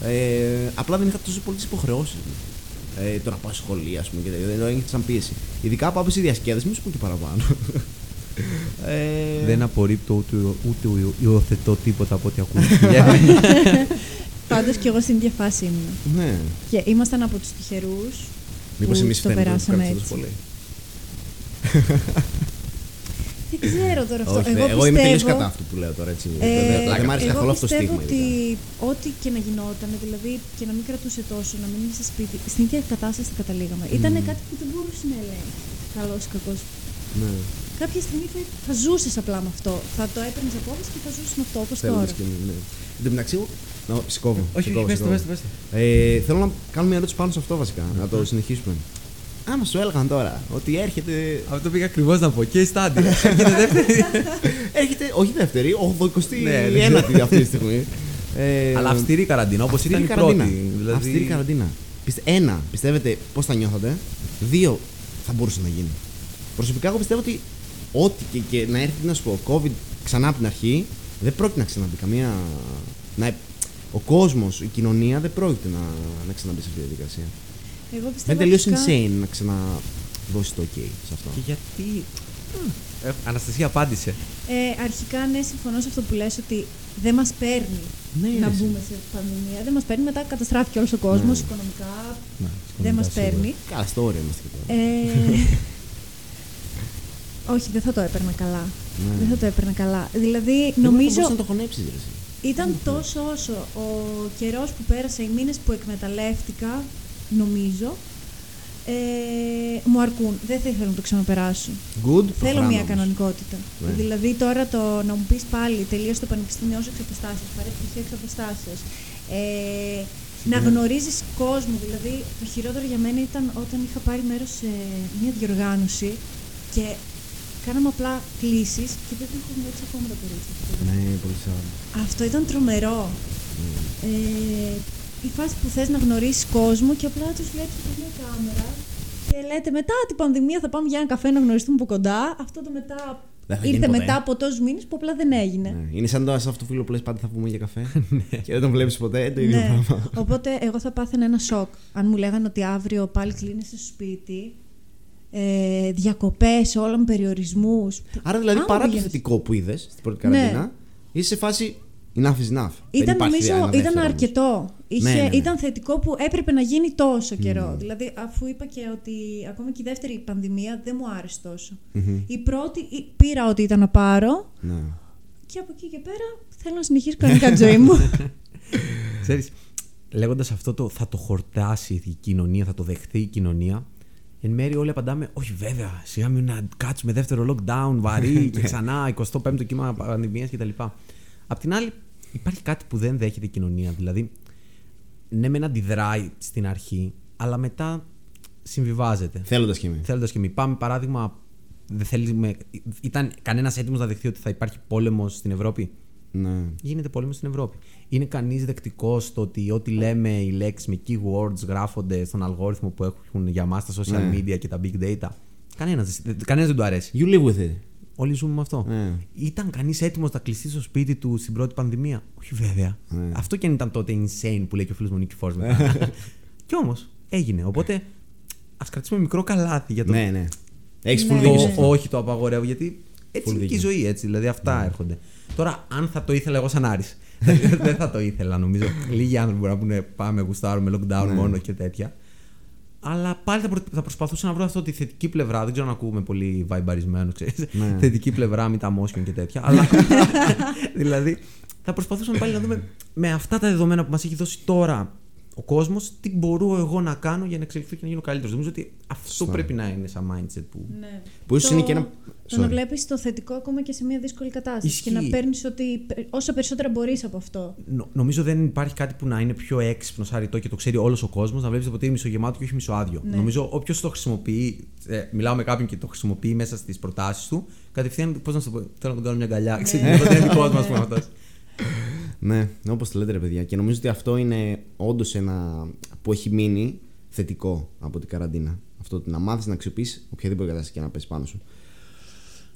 Speaker 3: Ε, απλά δεν είχα τόσο πολλές υποχρεώσεις. Ε, το να πάω σχολείο, ας πούμε, και τέτοια. δεν το ένιωθα σαν πίεση. Ειδικά από άποψη διασκέδαση, μην σου πω και παραπάνω. Ε,
Speaker 4: Δεν απορρίπτω ούτε, ούτε υιοθετώ τίποτα από ό,τι ακούστηκε.
Speaker 2: Πάντως και εγώ στην ίδια φάση ήμουν.
Speaker 3: Ναι.
Speaker 2: Και ήμασταν από τους τυχερούς.
Speaker 3: Μήπως εμείς
Speaker 2: το
Speaker 3: φαίνεται ότι
Speaker 2: περάσαμε
Speaker 3: κρατήσατε
Speaker 2: έτσι.
Speaker 3: πολύ.
Speaker 2: Δεν ξέρω τώρα αυτό.
Speaker 3: Όχι,
Speaker 2: εγώ,
Speaker 3: εγώ είμαι τελείως
Speaker 2: πιστεύω-
Speaker 3: κατά αυτού που λέω τώρα έτσι.
Speaker 2: Ε,
Speaker 3: δεν δεν μ' άρεσε
Speaker 2: εγώ
Speaker 3: καθόλου αυτό το
Speaker 2: πιστεύω
Speaker 3: στίγμα.
Speaker 2: ότι
Speaker 3: ειδικά.
Speaker 2: ό,τι και να γινόταν, δηλαδή και να μην κρατούσε τόσο, να μην είσαι σπίτι, στην ίδια κατάσταση θα καταλήγαμε. Ήταν κάτι που δεν μπορούσε να ελέγξει. Καλός ή κακός.
Speaker 3: Ναι.
Speaker 2: Κάποια στιγμή θα, θα ζούσες απλά με αυτό. Θα το έπαιρνες απόφαση και θα ζούσες με αυτό όπως
Speaker 3: Θέλουμε
Speaker 2: τώρα.
Speaker 3: και εμείς, ναι. Εν τω μεταξύ, εγώ- να σε κόβω.
Speaker 4: Όχι,
Speaker 3: σε κόβω,
Speaker 4: πες
Speaker 3: σε
Speaker 4: το,
Speaker 3: κόβω.
Speaker 4: πες το, πες το.
Speaker 3: Ε, θέλω να κάνω μια ερώτηση πάνω σε αυτό βασικά. Να το συνεχίσουμε. Άμα σου έλεγαν τώρα ότι έρχεται.
Speaker 4: Αυτό πήγα ακριβώς να πω. Και η στάντια. Έρχεται δεύτερη.
Speaker 3: Έρχεται, όχι δεύτερη, 89η
Speaker 4: Ναι, δεν ξέρω.
Speaker 3: αυτή τη στιγμή. Ε,
Speaker 4: Αλλά αυστηρή καραντίνα, όπως
Speaker 3: αυστηρή
Speaker 4: ήταν η
Speaker 3: καραντίνα.
Speaker 4: πρώτη. Δηλαδή...
Speaker 3: Αυστηρή καραντίνα. Πιστε, ένα, πιστεύετε πώς θα νιώθατε; Δύο, θα μπορούσε να γίνει. Προσωπικά, εγώ πιστεύω ότι ό,τι και, και να έρθει να σου πω COVID ξανά από την αρχή, δεν πρόκειται να ξαναμπεί καμία. Να, ο κόσμος, η κοινωνία δεν πρόκειται να, να ξαναμπεί σε αυτή τη διαδικασία.
Speaker 2: Εγώ
Speaker 3: Δεν
Speaker 2: πιστεύω.
Speaker 3: τελείω
Speaker 2: αρχικά-
Speaker 3: insane να ξαναδώσει το OK σε αυτό.
Speaker 4: Και γιατί. Ε, Αναστασία απάντησε.
Speaker 2: Ε, αρχικά, ναι, συμφωνώ σε αυτό που λες ότι δεν μας παίρνει
Speaker 3: Ναι,
Speaker 2: να
Speaker 3: ρε,
Speaker 2: μπούμε σε πανδημία. Δεν μας παίρνει, μετά καταστράφηκε όλος ο κόσμος,
Speaker 3: Ναι.
Speaker 2: οικονομικά
Speaker 4: Ναι,
Speaker 2: δεν μας
Speaker 4: σίγουρα.
Speaker 2: παίρνει.
Speaker 3: Καλά, στο όριο είμαστε και τώρα.
Speaker 2: Ε, όχι, δεν θα το έπαιρνα καλά.
Speaker 3: Ναι.
Speaker 2: Δεν θα το έπαιρνα καλά. Δηλαδή,
Speaker 3: Δεν μπορείς
Speaker 2: νομίζω
Speaker 3: να το χωνέψεις, ρε. εσύ.
Speaker 2: ήταν τόσο όσο ο καιρός που πέρασα, οι μήνες που εκμεταλλεύτηκα, νομίζω, ε, μου αρκούν. Δεν θα ήθελα να το ξαναπεράσω.
Speaker 3: Good.
Speaker 2: Θέλω
Speaker 3: προχωράμε
Speaker 2: μια
Speaker 3: όμως.
Speaker 2: κανονικότητα.
Speaker 3: Ναι.
Speaker 2: Δηλαδή τώρα το να μου πεις πάλι τελείω το πανεπιστήμιο ως εξαπιστάσεω, πάρε πτυχίο εξαπιστάσεω. Ε, να
Speaker 3: Ναι.
Speaker 2: γνωρίζεις κόσμο. Δηλαδή το χειρότερο για μένα ήταν όταν είχα πάρει μέρος σε μια διοργάνωση και κάναμε απλά κλήσεις και δεν έχουν έτσι ακόμα τα κορίτσια.
Speaker 3: Ναι, πολύ σωστά.
Speaker 2: Αυτό ήταν τρομερό. Ε, η φάση που θες να γνωρίσεις κόσμο και απλά τους βλέπεις από μια κάμερα και λέτε μετά την πανδημία θα πάμε για ένα καφέ να γνωριστούμε από κοντά. Αυτό το μετά
Speaker 3: Δεν θα γίνει
Speaker 2: ήρθε
Speaker 3: ποτέ.
Speaker 2: μετά από τόσους μήνες που απλά δεν έγινε.
Speaker 3: Ναι. Είναι σαν το αυτό το φίλο που λες πάντα θα πούμε για καφέ και δεν τον βλέπεις ποτέ, το ίδιο
Speaker 2: Ναι.
Speaker 3: πράγμα.
Speaker 2: Οπότε εγώ θα πάθαινα ένα σοκ. Αν μου λέγανε ότι αύριο πάλι κλείνεσαι στο σπίτι, ε, διακοπές, όλα με περιορισμούς.
Speaker 3: Άρα δηλαδή
Speaker 2: Άμα
Speaker 3: παρά το
Speaker 2: πήγαινες-
Speaker 3: θετικό που είδες στην πρώτη
Speaker 2: Ναι.
Speaker 3: καραντίνα, είσαι σε φάση enough is enough. Δεν
Speaker 2: Ήταν
Speaker 3: υπάρχει
Speaker 2: νομίζω
Speaker 3: ένα
Speaker 2: ήταν
Speaker 3: δεύτερο όμως.
Speaker 2: αρκετό. Είχε,
Speaker 3: Ναι, ναι, ναι.
Speaker 2: Ήταν θετικό που έπρεπε να γίνει τόσο καιρό. Δηλαδή, αφού είπα και ότι ακόμα και η δεύτερη πανδημία δεν μου άρεσε τόσο. Η πρώτη η- πήρα ό,τι ήταν να πάρω
Speaker 3: Ναι.
Speaker 2: και από εκεί και πέρα θέλω να συνεχίσω κανονικά τη ζωή μου.
Speaker 4: Ξέρεις, λέγοντας αυτό το θα το χορτάσει η κοινωνία, θα το δεχθεί η κοινωνία, εν μέρει όλοι απαντάμε, όχι βέβαια, σιγά μην να κάτσουμε δεύτερο lockdown, βαρύ και ξανά 25ο κύμα πανδημίας κτλ. Απ' την άλλη, υπάρχει κάτι που δεν δέχεται η κοινωνία. Δηλαδή, ναι, μεν αντιδράει στην αρχή, αλλά μετά συμβιβάζεται.
Speaker 3: Θέλοντας και εμείς.
Speaker 4: Θέλοντας και μη. Πάμε παράδειγμα. Δεν θέλουμε, ήταν κανένας έτοιμος να δεχθεί ότι θα υπάρχει πόλεμος στην Ευρώπη;
Speaker 3: Ναι.
Speaker 4: Γίνεται πόλεμος στην Ευρώπη. Είναι κανείς δεκτικός στο ότι ό,τι λέμε οι λέξεις με keywords γράφονται στον αλγόριθμο που έχουν για μας τα social
Speaker 3: Ναι.
Speaker 4: media και τα big data; Κανένας κανένας δεν του αρέσει.
Speaker 3: You live with it.
Speaker 4: Όλοι ζούμε με αυτό.
Speaker 3: Ναι.
Speaker 4: Ήταν κανείς έτοιμος να κλειστεί στο σπίτι του στην πρώτη πανδημία; Όχι, βέβαια.
Speaker 3: Ναι.
Speaker 4: Αυτό και αν ήταν τότε insane που λέει και ο φίλος μου Νίκη Φόρ μετά. κι όμως έγινε. Οπότε ας κρατήσουμε μικρό καλάθι για το.
Speaker 3: Ναι, ναι. Έχεις
Speaker 2: Ναι,
Speaker 3: full δίκιο σε
Speaker 2: ναι.
Speaker 3: αυτό.
Speaker 4: όχι το απαγορεύω γιατί έτσι
Speaker 3: Full
Speaker 4: είναι και η
Speaker 3: δίκιο.
Speaker 4: ζωή έτσι. Δηλαδή αυτά έρχονται. Τώρα, αν θα το ήθελα εγώ σαν Άρης, δεν θα το ήθελα νομίζω. Λίγοι άνθρωποι μπορεί να πούνε πάμε, γουστάρουμε lockdown
Speaker 3: Ναι.
Speaker 4: μόνο και τέτοια. Αλλά πάλι θα, προ- θα προσπαθούσα να βρω αυτό τη θετική πλευρά. Δεν ξέρω αν ακούμε πολύ βαϊμπαρισμένο, ξέρεις.
Speaker 3: Ναι.
Speaker 4: Θετική πλευρά, μη τα motion και τέτοια. Αλλά δηλαδή θα προσπαθούσαμε πάλι να δούμε με αυτά τα δεδομένα που μας έχει δώσει τώρα ο κόσμος, τι μπορώ εγώ να κάνω για να εξελιχθώ και να γίνω καλύτερος. Νομίζω ότι αυτό
Speaker 3: Σωστά.
Speaker 4: πρέπει να είναι σαν mindset που.
Speaker 2: ναι.
Speaker 3: Που ίσως είναι και ένα-
Speaker 2: Το να
Speaker 3: Sorry.
Speaker 2: βλέπεις το θετικό ακόμα και σε μια δύσκολη κατάσταση.
Speaker 4: Ισχύει.
Speaker 2: Και να παίρνεις όσα περισσότερα μπορείς από αυτό.
Speaker 4: Νο- νομίζω δεν υπάρχει κάτι που να είναι πιο έξυπνο, αριτό και το ξέρει όλος ο κόσμος να βλέπεις το ποτήρι μισογεμάτο και όχι μισοάδιο.
Speaker 2: Ναι.
Speaker 4: Νομίζω όποιος το χρησιμοποιεί, ε, μιλάω με κάποιον και το χρησιμοποιεί μέσα στις προτάσεις του, κατευθείαν πώς να σου το πω, θέλω να τον κάνω μια αγκαλιά.
Speaker 2: Ναι.
Speaker 4: Ξέρεις, είναι ο δικό μας που είναι αυτό.
Speaker 3: Ναι, όπως το λέτε, ρε παιδιά. Και νομίζω ότι αυτό είναι όντως ένα που έχει μείνει θετικό από την καραντίνα. Αυτό το να μάθεις να αξιοποιήσει οποιαδήποτε κατάσταση και να πέσει πάνω σου.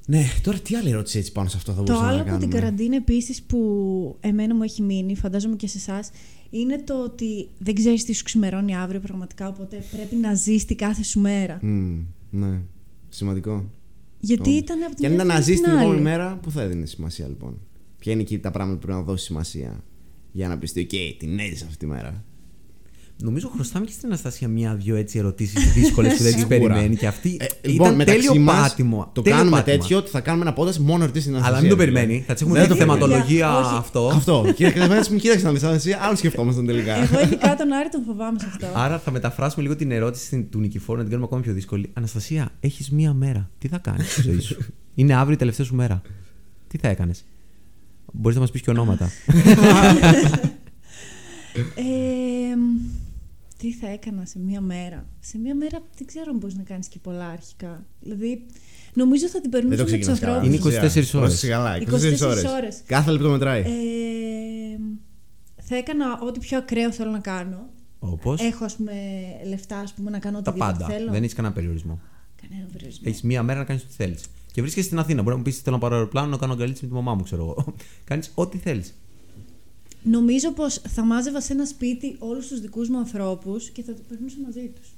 Speaker 3: Ναι, τώρα τι άλλη ερώτηση έτσι πάνω σε αυτό θα
Speaker 2: Το
Speaker 3: μπορούσαμε
Speaker 2: άλλο
Speaker 3: να
Speaker 2: από
Speaker 3: κάνουμε;
Speaker 2: την καραντίνα επίσης που εμένα μου έχει μείνει, φαντάζομαι και σε εσάς, είναι το ότι δεν ξέρεις τι σου ξημερώνει αύριο πραγματικά. Οπότε πρέπει να ζεις τη κάθε σου μέρα.
Speaker 3: Μμμ, ναι, σημαντικό.
Speaker 2: Γιατί ήταν από την
Speaker 3: Και αν
Speaker 2: μια
Speaker 3: ήταν να
Speaker 2: θέση
Speaker 3: ζεις
Speaker 2: στην
Speaker 3: την επόμενη
Speaker 2: άλλη.
Speaker 3: μέρα, πού θα έδινε σημασία λοιπόν; Ποια είναι εκεί τα πράγματα που πρέπει να δώσει σημασία για να πει ότι, οκ, την έζησα αυτή τη μέρα.
Speaker 4: Νομίζω χρωστάμε και στην Αναστασία μία-δυο έτσι ερωτήσεις δύσκολες που δεν τις
Speaker 3: Σίγουρα.
Speaker 4: περιμένει. Και αυτή
Speaker 3: Ε, λοιπόν,
Speaker 4: ήταν
Speaker 3: μεταξύ
Speaker 4: τέλειο
Speaker 3: μας,
Speaker 4: πάτημα.
Speaker 3: Το
Speaker 4: τέλειο
Speaker 3: κάνουμε
Speaker 4: πάτημα.
Speaker 3: τέτοιο ότι θα κάνουμε ένα podcast μόνο ερωτήσεις στην
Speaker 4: Αλλά μην το περιμένει.
Speaker 3: δηλαδή.
Speaker 4: Θα τη έχουμε
Speaker 3: Δεν
Speaker 4: πει
Speaker 3: το
Speaker 4: τη
Speaker 3: περιμένει.
Speaker 4: θεματολογία
Speaker 2: Όχι.
Speaker 4: αυτό.
Speaker 3: Αυτό. Κύριε Καλεσμένη μου, κοίταξε να δεις Αναστασία, άλλο σκεφτόμασταν τελικά.
Speaker 2: Εγώ ειδικά τον Άρη τον φοβάμαι σε αυτό.
Speaker 4: Άρα θα μεταφράσουμε λίγο την ερώτηση στην- του Νικηφόρου να την κάνουμε ακόμη πιο δύσκολη. Αναστασία, έχεις μία μέρα. Τι θα κάνεις στη ζωή σου; Είναι αύριο η τελευταία σου μέρα. Τι θα έκανες; Μπορείς να μας πεις και ονόματα.
Speaker 2: Ε, τι θα έκανα σε μία μέρα. Σε μία μέρα δεν ξέρω αν μπορείς να κάνεις και πολλά αρχικά. Δηλαδή, νομίζω θα την
Speaker 3: Δεν
Speaker 2: περνούσα
Speaker 3: το
Speaker 2: με τους
Speaker 3: ξεκινάς καλά.
Speaker 2: ανθρώπους.
Speaker 4: Είναι 24 ώρες.
Speaker 3: Καλά, 24
Speaker 2: 24
Speaker 3: ώρες.
Speaker 2: ώρες.
Speaker 3: Κάθε λεπτό μετράει.
Speaker 2: Ε, θα έκανα ό,τι πιο ακραίο θέλω να κάνω.
Speaker 4: Όπως;
Speaker 2: Έχω, ας πούμε, λεφτά ας πούμε, να κάνω
Speaker 4: Τα
Speaker 2: οτιδήποτε
Speaker 4: πάντα.
Speaker 2: θέλω.
Speaker 4: Δεν έχεις κανένα περιορισμό.
Speaker 2: Κανένα περιορισμό.
Speaker 4: Έχεις μία μέρα να κάνεις ό,τι θέλεις. Και βρίσκεσαι στην Αθήνα. Μπορεί να μου πεις: Θέλω να πάρω αεροπλάνο να κάνω αγκαλίτση με τη μαμά μου, ξέρω εγώ. κάνεις ό,τι θέλεις.
Speaker 2: Νομίζω πως θα μάζευα σε ένα σπίτι όλους τους δικούς μου ανθρώπους και θα το περνούσα μαζί τους.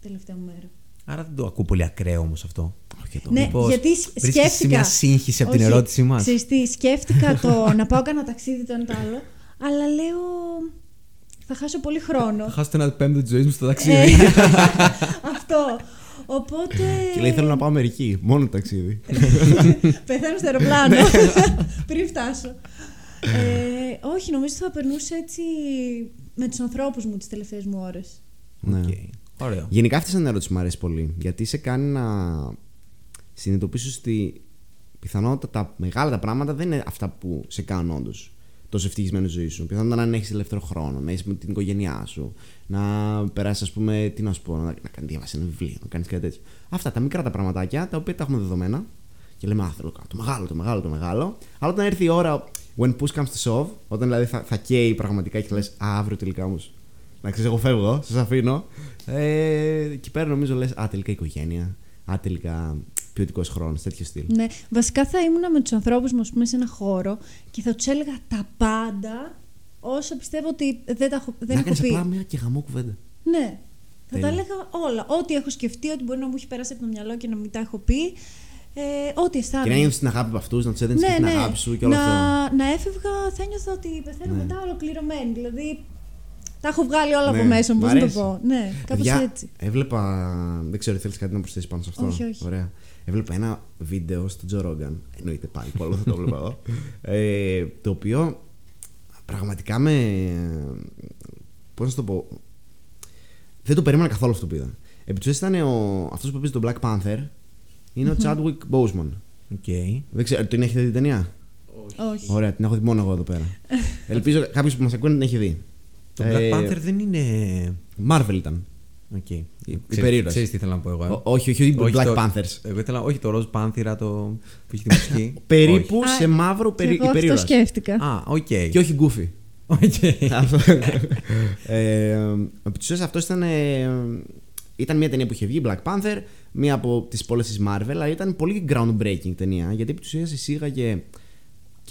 Speaker 2: Τελευταία μου μέρα.
Speaker 4: Άρα δεν το ακούω πολύ ακραίο όμως αυτό.
Speaker 2: Ναι,
Speaker 4: Μήπως
Speaker 2: γιατί σ-
Speaker 4: βρίσκεσαι
Speaker 2: σκέφτηκα.
Speaker 4: σε μια σύγχυση από την
Speaker 2: Όχι,
Speaker 4: ερώτησή μας.
Speaker 2: ξέρεις τι, σκέφτηκα το να πάω κάνα ταξίδι το ένα το άλλο, αλλά λέω. Θα χάσω πολύ χρόνο.
Speaker 4: Θα χάσω το ένα πέμπτο της ζωής μου στο
Speaker 2: Ε,
Speaker 4: ταξίδι.
Speaker 2: αυτό. Οπότε.
Speaker 3: Και λέει θέλω να πάω Αμερική. Μόνο ταξίδι.
Speaker 2: Πεθαίνω στο αεροπλάνο. πριν φτάσω. Ε, όχι, νομίζω θα περνούσε έτσι με τους ανθρώπους μου τις τελευταίες μου ώρες.
Speaker 3: Ναι.
Speaker 4: Οκ. Ωραίο.
Speaker 3: Γενικά αυτή σαν ερώτηση μου αρέσει πολύ. Γιατί σε κάνει να συνειδητοποιήσεις ότι πιθανότατα τα μεγάλα τα πράγματα δεν είναι αυτά που σε κάνουν όντως τόσο ευτυχισμένο στη ζωή σου. Πιθανότατα να έχεις ελεύθερο χρόνο, να είσαι με την οικογένειά σου, να περάσεις, ας πούμε, τι να σου πω, να, να κάνεις διαβάσεις ένα βιβλίο, να κάνεις κάτι τέτοιο. Αυτά τα μικρά τα πραγματάκια τα οποία τα έχουμε δεδομένα και λέμε Α, θέλω το μεγάλο, το μεγάλο, το μεγάλο. Αλλά όταν έρθει η ώρα, when push comes to shove, όταν δηλαδή θα, θα καίει πραγματικά και λες Α, αύριο τελικά όμως να ξέρεις, εγώ φεύγω, σας αφήνω. Ε, εκεί πέρα νομίζω λες: Α, τελικά οικογένεια. Α, τελικά ποιοτικός χρόνος, τέτοιο στυλ.
Speaker 2: Ναι, βασικά θα ήμουνα με τους ανθρώπους μου, ας πούμε, σε ένα χώρο και θα τους έλεγα τα πάντα όσο πιστεύω ότι δεν τα έχω, δεν
Speaker 3: να
Speaker 2: έχω
Speaker 3: κάνεις
Speaker 2: πει.
Speaker 3: απλά μια και γαμό κουβέντα.
Speaker 2: Ναι. Θα
Speaker 3: Τέλεια.
Speaker 2: τα έλεγα όλα. Ό,τι έχω σκεφτεί, ό,τι μπορεί να μου έχει περάσει από το μυαλό και να μην τα έχω πει. Ε, ό,τι αισθάνομαι.
Speaker 3: Και να νιώθεις την αγάπη από αυτούς, να τους έδινες και την αγάπη σου και όλο
Speaker 2: να,
Speaker 3: αυτό.
Speaker 2: να έφευγα, θα ένιωθα ότι πεθαίνω
Speaker 3: Ναι.
Speaker 2: μετά ολοκληρωμένη. Δηλαδή, τα έχω βγάλει όλα
Speaker 3: Ναι,
Speaker 2: από μέσα μου.
Speaker 3: μ'
Speaker 2: Πώς να το
Speaker 3: αρέσει.
Speaker 2: πω. Ναι, κάπως
Speaker 3: Παιδιά,
Speaker 2: έτσι.
Speaker 3: Έβλεπα. Δεν ξέρω, θέλεις κάτι να προσθέσεις πάνω σε αυτό;
Speaker 2: Όχι, όχι.
Speaker 3: Ωραία. Έβλεπα ένα βίντεο στο Joe Rogan. Εννοείται πάλι, πολύ θα το έβλεπα εγώ. Ε, το οποίο πραγματικά με. Πώς να σου το πω. Δεν το περίμενα καθόλου αυτό που είδα. Επί της ουσίας ήταν ο, αυτός που παίζει τον Black Panther. Είναι ο Chadwick Boseman.
Speaker 4: Ok.
Speaker 3: Δεν ξέρω, την έχετε δει την ταινία;
Speaker 2: Όχι.
Speaker 3: Ωραία, την έχω δει μόνο εγώ εδώ πέρα. Ελπίζω κάποιος που μας ακούει να την έχει δει.
Speaker 4: Το
Speaker 3: Ε,
Speaker 4: Black Panther δεν είναι.
Speaker 3: Marvel ήταν.
Speaker 4: Οκ.
Speaker 3: υπερήρωας.
Speaker 4: Ξέρεις τι ήθελα να πω εγώ. ε;
Speaker 3: Ο- όχι, όχι, όχι Black
Speaker 4: το-
Speaker 3: Panthers.
Speaker 4: Εγώ ήθελα, όχι το Ροζ Πάνθηρ, το που έχει τη μουσική.
Speaker 3: Περίπου
Speaker 2: Α,
Speaker 3: σε μαύρο
Speaker 2: Και
Speaker 3: περί,
Speaker 2: εγώ αυτό
Speaker 3: υπερήρωας.
Speaker 2: σκέφτηκα.
Speaker 4: Όχι. Α, οκ.
Speaker 3: Και όχι Goofy.
Speaker 4: Ok.
Speaker 3: Αυτό. ε, επί της ουσίας αυτός ήταν, ε, ήταν μια ταινία που είχε βγει, Black Panther, μία από τις πολλές της Marvel, αλλά ήταν πολύ groundbreaking ταινία, γιατί επί της ουσίας εισήγαγε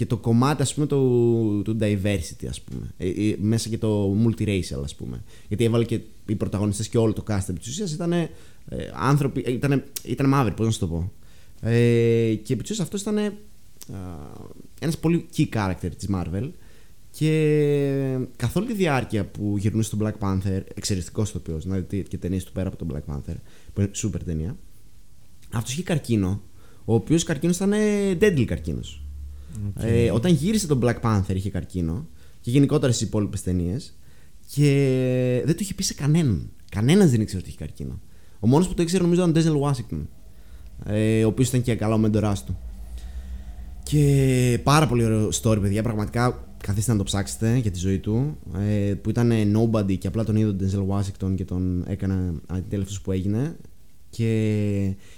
Speaker 3: και το κομμάτι ας πούμε του, του diversity ας πούμε ε, ε, μέσα και το multiracial ας πούμε γιατί έβαλε και οι πρωταγωνιστές και όλο το cast επί της ουσίας ήταν ε, άνθρωποι, ε, ήταν, ήταν μαύροι πώς να σου το πω ε, και επί της ουσίας αυτός ήταν ε, ένας πολύ key character της Marvel και καθ' όλη τη διάρκεια που γυρνούσε στον Black Panther, εξαιρετικός ηθοποιός, να δείτε και ταινίες του πέρα από τον Black Panther, που είναι super ταινία. Αυτός είχε καρκίνο, ο οποίος καρκίνος ήταν ε, deadly καρκίνος. Ε, όταν γύρισε τον Black Panther είχε καρκίνο και γενικότερα στις υπόλοιπες ταινίες και δεν το είχε πει σε κανέναν. Κανένας δεν ήξερε ότι είχε καρκίνο. Ο μόνος που το ήξερε νομίζω ήταν ο Ντέζελ Washington, ε, ο οποίος ήταν και καλά ο μέντοράς του. Και πάρα πολύ ωραίο story, παιδιά. Πραγματικά καθίστε να το ψάξετε για τη ζωή του. Ε, που ήταν nobody και απλά τον είδε τον Denzel Washington και τον έκανε αντιτέλευτο που έγινε. Και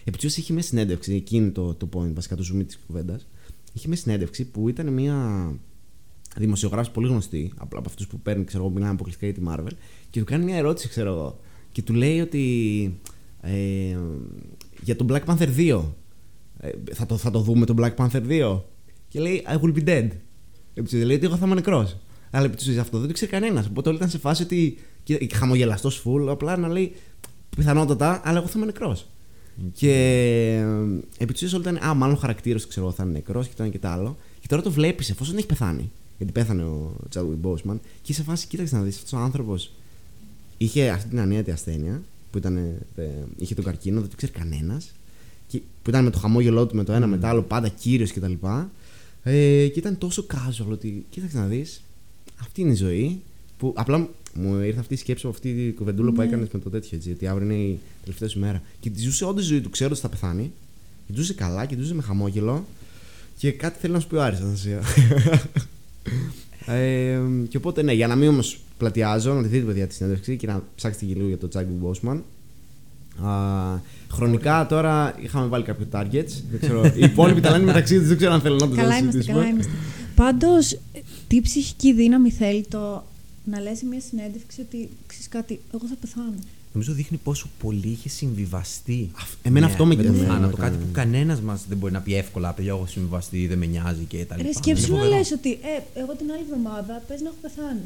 Speaker 3: επί της ουσίας είχε μια συνέντευξη, εκείνη το, το point, βασικά το zoom της κουβέντας. Είχε μια συνέντευξη που ήταν μια δημοσιογράφη πολύ γνωστή, απλά από αυτούς που παίρνει, ξέρω εγώ, μιλάνε αποκλειστικά για τη Marvel, και του κάνει μια ερώτηση, ξέρω εγώ. Και του λέει ότι. Ε, για τον Black Panther 2. Ε, θα, το, θα το δούμε τον Black Panther 2. Και λέει I will be dead. Επίσης, λέει ότι εγώ θα είμαι νεκρός. Αλλά επί της ουσίας αυτό δεν το ξέρει κανένας. Οπότε όλοι ήταν σε φάση ότι. χαμογελαστός φουλ, απλά να λέει πιθανότατα, αλλά εγώ θα είμαι νεκρός. Και ε, επί της ουσίας όλα ήταν. Α, μάλλον χαρακτήρα του ξέρω εγώ θα είναι νεκρός και το ένα και το άλλο. Και τώρα το βλέπεις εφόσον έχει πεθάνει. Γιατί πέθανε ο Chadwick Boseman. Και σε φάση, κοίταξε να δεις αυτός ο άνθρωπος. Είχε αυτή την ανίατη ασθένεια που ήταν, ε, είχε τον καρκίνο, δεν το ξέρει κανένας. Που ήταν με το χαμόγελό του με το ένα με το άλλο, πάντα κύριος κτλ. Ε, και ήταν τόσο casual ότι κοίταξε να δεις. Αυτή είναι η ζωή. Που απλά μου ήρθε αυτή η σκέψη από αυτή τη κουβεντούλα που έκανες με το τέτοιο έτσι. Γιατί αύριο είναι η τελευταία σου μέρα. Και τη ζούσε όντω η ζωή του, ξέρω ότι θα πεθάνει. Και τη ζούσε καλά και τη ζούσε με χαμόγελο. Και κάτι θέλει να σου πει ο Άρης, Αναστασία. ε, και οπότε ναι, για να μην όμως πλατιάζω, να τη δείτε παιδιά τη συνέντευξη και να ψάξετε και λίγο για το Τζάγκ Μπόσμαν. χρονικά τώρα είχαμε βάλει κάποιο targets. Δεν ξέρω, οι υπόλοιποι τα λένε μεταξύ τους, δεν ξέρω αν θέλω να το
Speaker 2: Καλά είμαστε, καλά είμαστε. Πάντως, τι ψυχική δύναμη θέλει το να λες σε μια συνέντευξη ότι ξέρεις κάτι, εγώ θα πεθάνω.
Speaker 4: Νομίζω δείχνει πόσο πολύ είχε συμβιβαστεί.
Speaker 3: Εμένα αυτό με
Speaker 4: το θάνατο. Κάτι που κανένας μας δεν μπορεί να πει εύκολα. Παιδιά, έχω συμβιβαστεί, δεν με νοιάζει και τα λοιπά.
Speaker 2: Ρε, σκέψου να λες ότι ε, εγώ την άλλη εβδομάδα πες να έχω πεθάνει.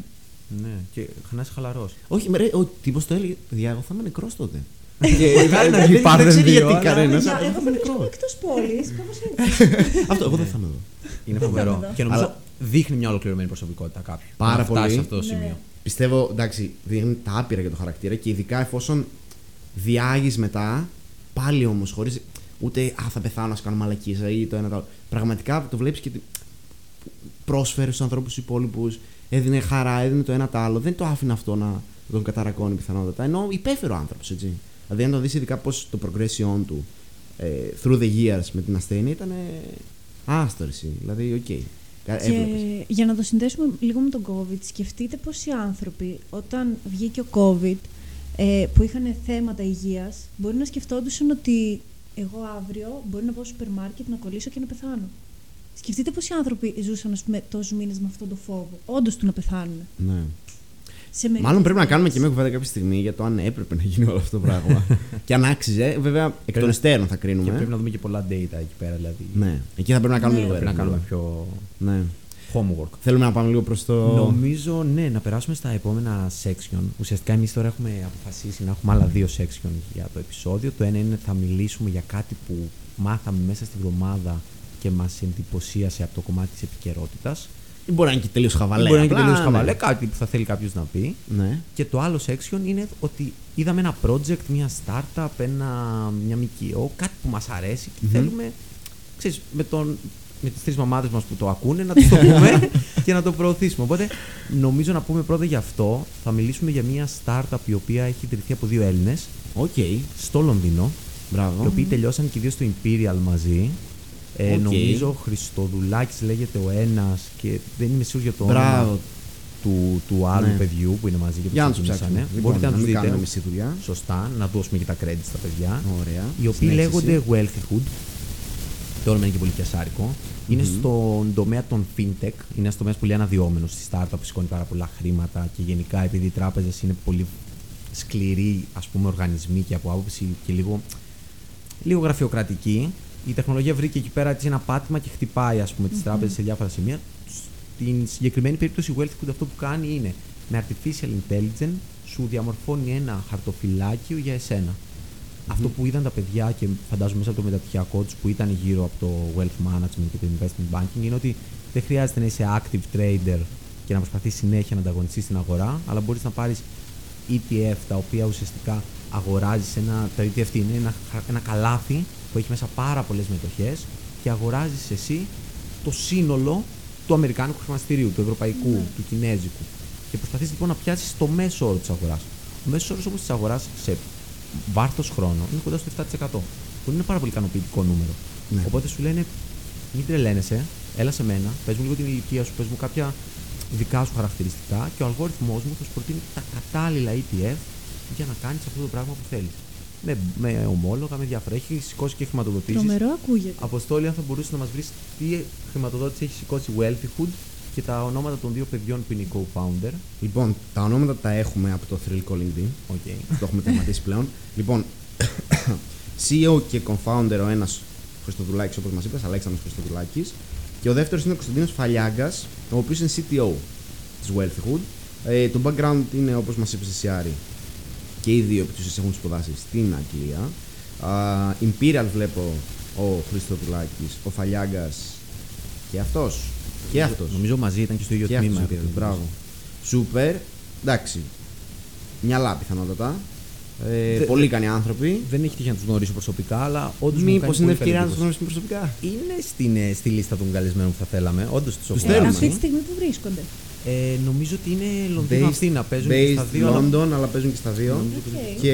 Speaker 4: Ναι, και να είσαι χαλαρός.
Speaker 3: Όχι, ρε, ο τύπος το έλεγε. Παιδιά, εγώ θα είμαι νεκρός τότε.
Speaker 4: Και δεν
Speaker 3: ξέρει γιατί κανένας.
Speaker 2: Εγώ θα είμαι εκτός πόλης.
Speaker 3: Αυτό, εγώ δεν θα είμαι εδώ.
Speaker 4: Είναι φοβερό. Και νομίζω δείχνει μια ολοκληρωμένη προσωπικότητα κάποιου.
Speaker 3: Πάρα πολύ.
Speaker 4: σε αυτό το σημείο.
Speaker 3: Ναι. Πιστεύω, εντάξει, δείχνει τα άπειρα για το χαρακτήρα και ειδικά εφόσον διάγεις μετά, πάλι όμως χωρίς. Ούτε α, θα πεθάνω, να κάνω μαλακίζα ή το ένα το άλλο. Πραγματικά το βλέπεις και πρόσφερε στους ανθρώπους τους υπόλοιπους, έδινε χαρά, έδινε το ένα το άλλο. Δεν το άφηνε αυτό να τον καταρακώνει πιθανότατα. Ενώ υπέφερε ο άνθρωπος, έτσι. Δηλαδή, αν το δεις ειδικά πώς το progression του ε, through the years με την ασθένεια ήταν. άστορση. Δηλαδή, ok. Okay.
Speaker 2: Και για να το συνδέσουμε λίγο με τον COVID, σκεφτείτε πόσοι άνθρωποι όταν βγήκε ο COVID ε, που είχαν θέματα υγείας μπορεί να σκεφτόντουσαν ότι εγώ αύριο μπορεί να πάω στο σούπερ μάρκετ να κολλήσω και να πεθάνω. Σκεφτείτε πόσοι άνθρωποι ζούσαν ας πούμε, τόσους μήνες με αυτόν τον φόβο. Όντως του να πεθάνουν.
Speaker 3: Ναι. Σε Μάλλον πρέπει να κάνουμε και μια κουβέντα κάποια στιγμή για το αν έπρεπε να γίνει όλο αυτό το πράγμα. και αν άξιζε, βέβαια εκ των υστέρων θα κρίνουμε.
Speaker 4: Και πρέπει να δούμε και πολλά data εκεί πέρα. Δηλαδή.
Speaker 3: Ναι, εκεί θα πρέπει να κάνουμε
Speaker 2: ναι.
Speaker 3: λίγο
Speaker 4: Πρέπει να κάνουμε πιο.
Speaker 3: Ναι.
Speaker 4: Homework.
Speaker 3: Θέλουμε να πάμε λίγο προς το.
Speaker 4: Νομίζω, ναι, να περάσουμε στα επόμενα section. Ουσιαστικά, εμείς τώρα έχουμε αποφασίσει να έχουμε άλλα δύο section για το επεισόδιο. Το ένα είναι θα μιλήσουμε για κάτι που μάθαμε μέσα στη βδομάδα και μας εντυπωσίασε από το κομμάτι της επικαιρότητας.
Speaker 3: Ή μπορεί να είναι και τελείως χαβαλέ.
Speaker 4: Μπορεί να είναι και τελείως χαβαλέ, κάτι που θα θέλει κάποιος να πει.
Speaker 3: Ναι.
Speaker 4: Και το άλλο section είναι ότι είδαμε ένα project, μια startup, ένα, μια ΜΚΟ, κάτι που μας αρέσει και θέλουμε. Ξέρεις, με, τον, με τις τρεις μαμάδες μας που το ακούνε να τους το πούμε και να το προωθήσουμε. Οπότε νομίζω να πούμε πρώτα γι' αυτό. Θα μιλήσουμε για μια startup η οποία έχει ιδρυθεί από δύο Έλληνες
Speaker 3: Okay.
Speaker 4: στο Λονδίνο.
Speaker 3: Μπράβο.
Speaker 4: Οι οποίοι τελειώσαν και οι δύο στο Imperial μαζί. Ε,
Speaker 3: Οκ.
Speaker 4: Νομίζω Χριστοδουλάκης λέγεται ο ένας και δεν είμαι σίγουρος για το
Speaker 3: Μπράβο.
Speaker 4: όνομα του, του άλλου
Speaker 3: Ναι.
Speaker 4: παιδιού που είναι μαζί και που
Speaker 3: Για να τους
Speaker 4: ξεκίνησανε.
Speaker 3: ψάξουμε. Λοιπόν,
Speaker 4: Μπορείτε να τους
Speaker 3: μην
Speaker 4: δείτε.
Speaker 3: κάνουμε μισή δουλειά.
Speaker 4: Σωστά, να δώσουμε και τα credits στα παιδιά.
Speaker 3: Ωραία.
Speaker 4: Οι οποίοι
Speaker 3: Συνέχισε.
Speaker 4: λέγονται Wealthyhood. Το όνομα είναι και πολύ πιασάρικο. Είναι στον τομέα των fintech. Είναι ένας τομέας πολύ αναδυόμενος στη startup που σηκώνει πάρα πολλά χρήματα και γενικά επειδή οι τράπεζες είναι πολύ σκληροί ας πούμε, οργανισμοί και από άποψη και λίγο, λίγο γραφειοκρατική. Η τεχνολογία βρήκε εκεί πέρα έτσι ένα πάτημα και χτυπάει ας πούμε, τις τράπεζες σε διάφορα σημεία. Στην συγκεκριμένη περίπτωση, η Wealthyhood αυτό που κάνει είναι με artificial intelligence σου διαμορφώνει ένα χαρτοφυλάκιο για εσένα. Αυτό που είδαν τα παιδιά και φαντάζομαι μέσα από το μεταπτυχιακό τους που ήταν γύρω από το wealth management και το investment banking είναι ότι δεν χρειάζεται να είσαι active trader και να προσπαθείς συνέχεια να ανταγωνιστείς στην αγορά, αλλά μπορείς να πάρεις ETF τα οποία ουσιαστικά αγοράζεις ένα. Τα ETF είναι ένα, ένα καλάθι που έχει μέσα πάρα πολλές μετοχές και αγοράζεις εσύ το σύνολο του Αμερικάνικου χρηματιστηρίου, του Ευρωπαϊκού, του Κινέζικου. Και προσπαθείς λοιπόν να πιάσεις το μέσο όρο της αγοράς. Ο μέσος όρος όμως της αγοράς σε βάρθο χρόνο είναι κοντά στο 7%. Που είναι πάρα πολύ ικανοποιητικό νούμερο.
Speaker 3: Ναι.
Speaker 4: Οπότε σου λένε, μην τρελαίνεσαι, έλα σε μένα, πες μου λίγο την ηλικία σου, πες μου κάποια δικά σου χαρακτηριστικά και ο αλγόριθμός μου θα σου προτείνει τα κατάλληλα ETF για να κάνεις αυτό το πράγμα που θέλεις. Με, με ομόλογα, με διάφορα. Έχει σηκώσει και χρηματοδοτήσεις.
Speaker 2: Τρομερό ακούγεται.
Speaker 4: Αποστόλη, αν θα μπορούσε να μας βρεις τι χρηματοδότηση έχει σηκώσει η Wealthyhood και τα ονόματα των δύο παιδιών που είναι η co-founder.
Speaker 3: Λοιπόν, τα ονόματα τα έχουμε από το Thrill Calling Team.
Speaker 4: Okay.
Speaker 3: το έχουμε τερματίσει πλέον. Λοιπόν, CEO και co-founder ο ένας Χριστοδουλάκης, όπως μας είπες, Αλέξανδρος Χριστοδουλάκης. Και ο δεύτερος είναι ο Κωνσταντίνος Φαλιάγκας, ο οποίος είναι CTO της Wealthyhood. Ε, το background είναι όπως μας είπες εσύ Άρη, και οι δύο επί της ουσίας έχουν σπουδάσει στην Αγγλία. Α, Imperial βλέπω ο Χριστοδουλάκης, ο Φαλιάγκας και αυτός. Και αυτός.
Speaker 4: Νομίζω μαζί ήταν και στο ίδιο
Speaker 3: Και
Speaker 4: τμήμα.
Speaker 3: αυτός Imperial, μπράβο. Σούπερ, εντάξει. Μυαλά πιθανότατα. Ε,
Speaker 4: Δε-
Speaker 3: πολύ
Speaker 4: δε-
Speaker 3: ικανοί άνθρωποι.
Speaker 4: Δεν έχει τύχει να τους γνωρίσω προσωπικά, αλλά όντως.
Speaker 3: Μήπως είναι ευκαιρία να τους γνωρίσουμε προσωπικά;
Speaker 4: Είναι στην, ε, στη λίστα των καλεσμένων που θα θέλαμε. Όντως τους
Speaker 3: Τους
Speaker 2: Ε,
Speaker 3: θέλουμε.
Speaker 2: αυτή τη στιγμή που βρίσκονται.
Speaker 4: Ε, νομίζω ότι είναι Λονδίνο
Speaker 3: based-
Speaker 4: Αθήνα. Παίζουν και στα
Speaker 3: Based
Speaker 4: δύο. αλλά-
Speaker 3: London, αλλά παίζουν και στα δύο.
Speaker 2: Οκ.
Speaker 3: Και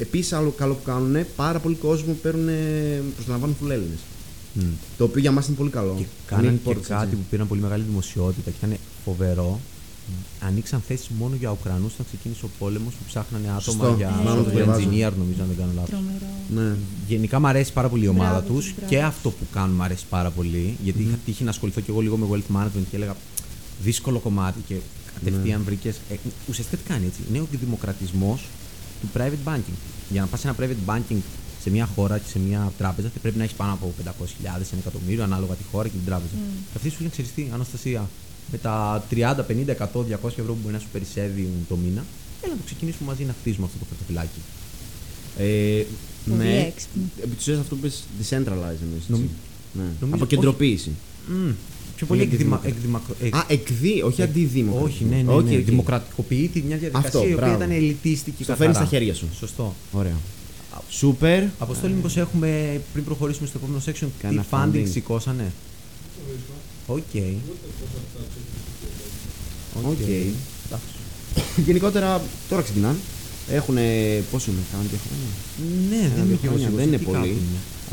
Speaker 3: επίσης άλλο καλό που κάνουν, πάρα πολλοί κόσμο που παίρνουν, προσλαμβάνουν full Έλληνες.
Speaker 4: Μμ.
Speaker 3: Το οποίο για μας είναι πολύ καλό.
Speaker 4: Και
Speaker 3: Ανοίγει
Speaker 4: κάνανε και
Speaker 3: πόρτες,
Speaker 4: κάτι
Speaker 3: έτσι.
Speaker 4: που πήραν πολύ μεγάλη δημοσιότητα και ήταν φοβερό. Ανοίξαν θέσεις μόνο για Ουκρανούς όταν ξεκίνησε ο πόλεμος που ψάχνανε άτομα
Speaker 3: Σωστό.
Speaker 4: για
Speaker 2: Μάλλον το
Speaker 4: software
Speaker 3: διαβάζω.
Speaker 4: engineer, νομίζω, αν δεν κάνω λάθος.
Speaker 2: Τρομερό.
Speaker 3: Ναι.
Speaker 4: Γενικά μου αρέσει πάρα πολύ η ομάδα
Speaker 2: Μπράβο
Speaker 4: τους
Speaker 2: τους, μπράβο
Speaker 4: και
Speaker 2: τους.
Speaker 4: αυτό που κάνουν μου αρέσει πάρα πολύ. Γιατί είχα τύχει να ασχοληθώ και εγώ λίγο με wealth management και έλεγα δύσκολο κομμάτι και κατευθείαν
Speaker 3: Ναι.
Speaker 4: βρήκες. Ε, ουσιαστικά τι κάνει έτσι. Είναι ο δημοκρατισμό του private banking. Για να πας σε ένα private banking σε μια χώρα και σε μια τράπεζα θα πρέπει να έχεις πάνω από 500.000, ένα εκατομμύριο ανάλογα τη χώρα και την τράπεζα. Και αυτή σου λένε ξέρεις τι, Αναστασία, με τα 30, 50, 100, 200 ευρώ που μπορεί να σου περισσεύει το μήνα, έλα να το ξεκινήσουμε μαζί να χτίσουμε αυτό το χαρτοφυλάκι.
Speaker 3: Ε,
Speaker 2: Πολύ
Speaker 3: ναι.
Speaker 2: έξυπνο.
Speaker 3: Επί της ουσίας αυτό που είπες, decentralize εννοείς, έτσι.
Speaker 4: Νομι-
Speaker 3: Ναι.
Speaker 4: νομίζω-
Speaker 3: Αποκεντρωποίηση.
Speaker 4: Μμ, πιο πολύ
Speaker 3: Είναι
Speaker 4: εκδημα,
Speaker 3: αντιδημοκρατικό.
Speaker 4: εκδημα, εκ-
Speaker 3: Α, εκδί, όχι
Speaker 4: εκ-
Speaker 3: αντιδημοκρατικό.
Speaker 4: Όχι, ναι, ναι,
Speaker 3: Οκ,
Speaker 4: ναι.
Speaker 3: οκ.
Speaker 4: Δημοκρατικοποιεί τη μια διαδικασία
Speaker 3: Αυτό,
Speaker 4: η οποία
Speaker 3: μπράβο.
Speaker 4: ήταν ελιτίστικη.
Speaker 3: Στο
Speaker 4: καθαρά.
Speaker 3: φέρνει στα χέρια σου.
Speaker 4: Σωστό.
Speaker 3: Ωραία. Σούπερ.
Speaker 4: Αποστόλη, μήπω έχουμε πριν προχωρήσουμε στο επόμενο section τι
Speaker 3: Κάνα
Speaker 4: funding
Speaker 3: funding.
Speaker 4: σηκώσανε; Οκ.
Speaker 3: Οκ.
Speaker 4: Εντάξει.
Speaker 3: Γενικότερα τώρα ξεκινάνε. Έχουν πόσο είναι, κάνουν δύο χρόνια.
Speaker 4: Ναι, δεν
Speaker 3: Ένα-δύο
Speaker 4: είμαι και εγώ
Speaker 3: χρόνια,
Speaker 4: σίγουρος.
Speaker 3: δεν είναι
Speaker 4: Τι
Speaker 3: πολύ.
Speaker 4: κάνουν.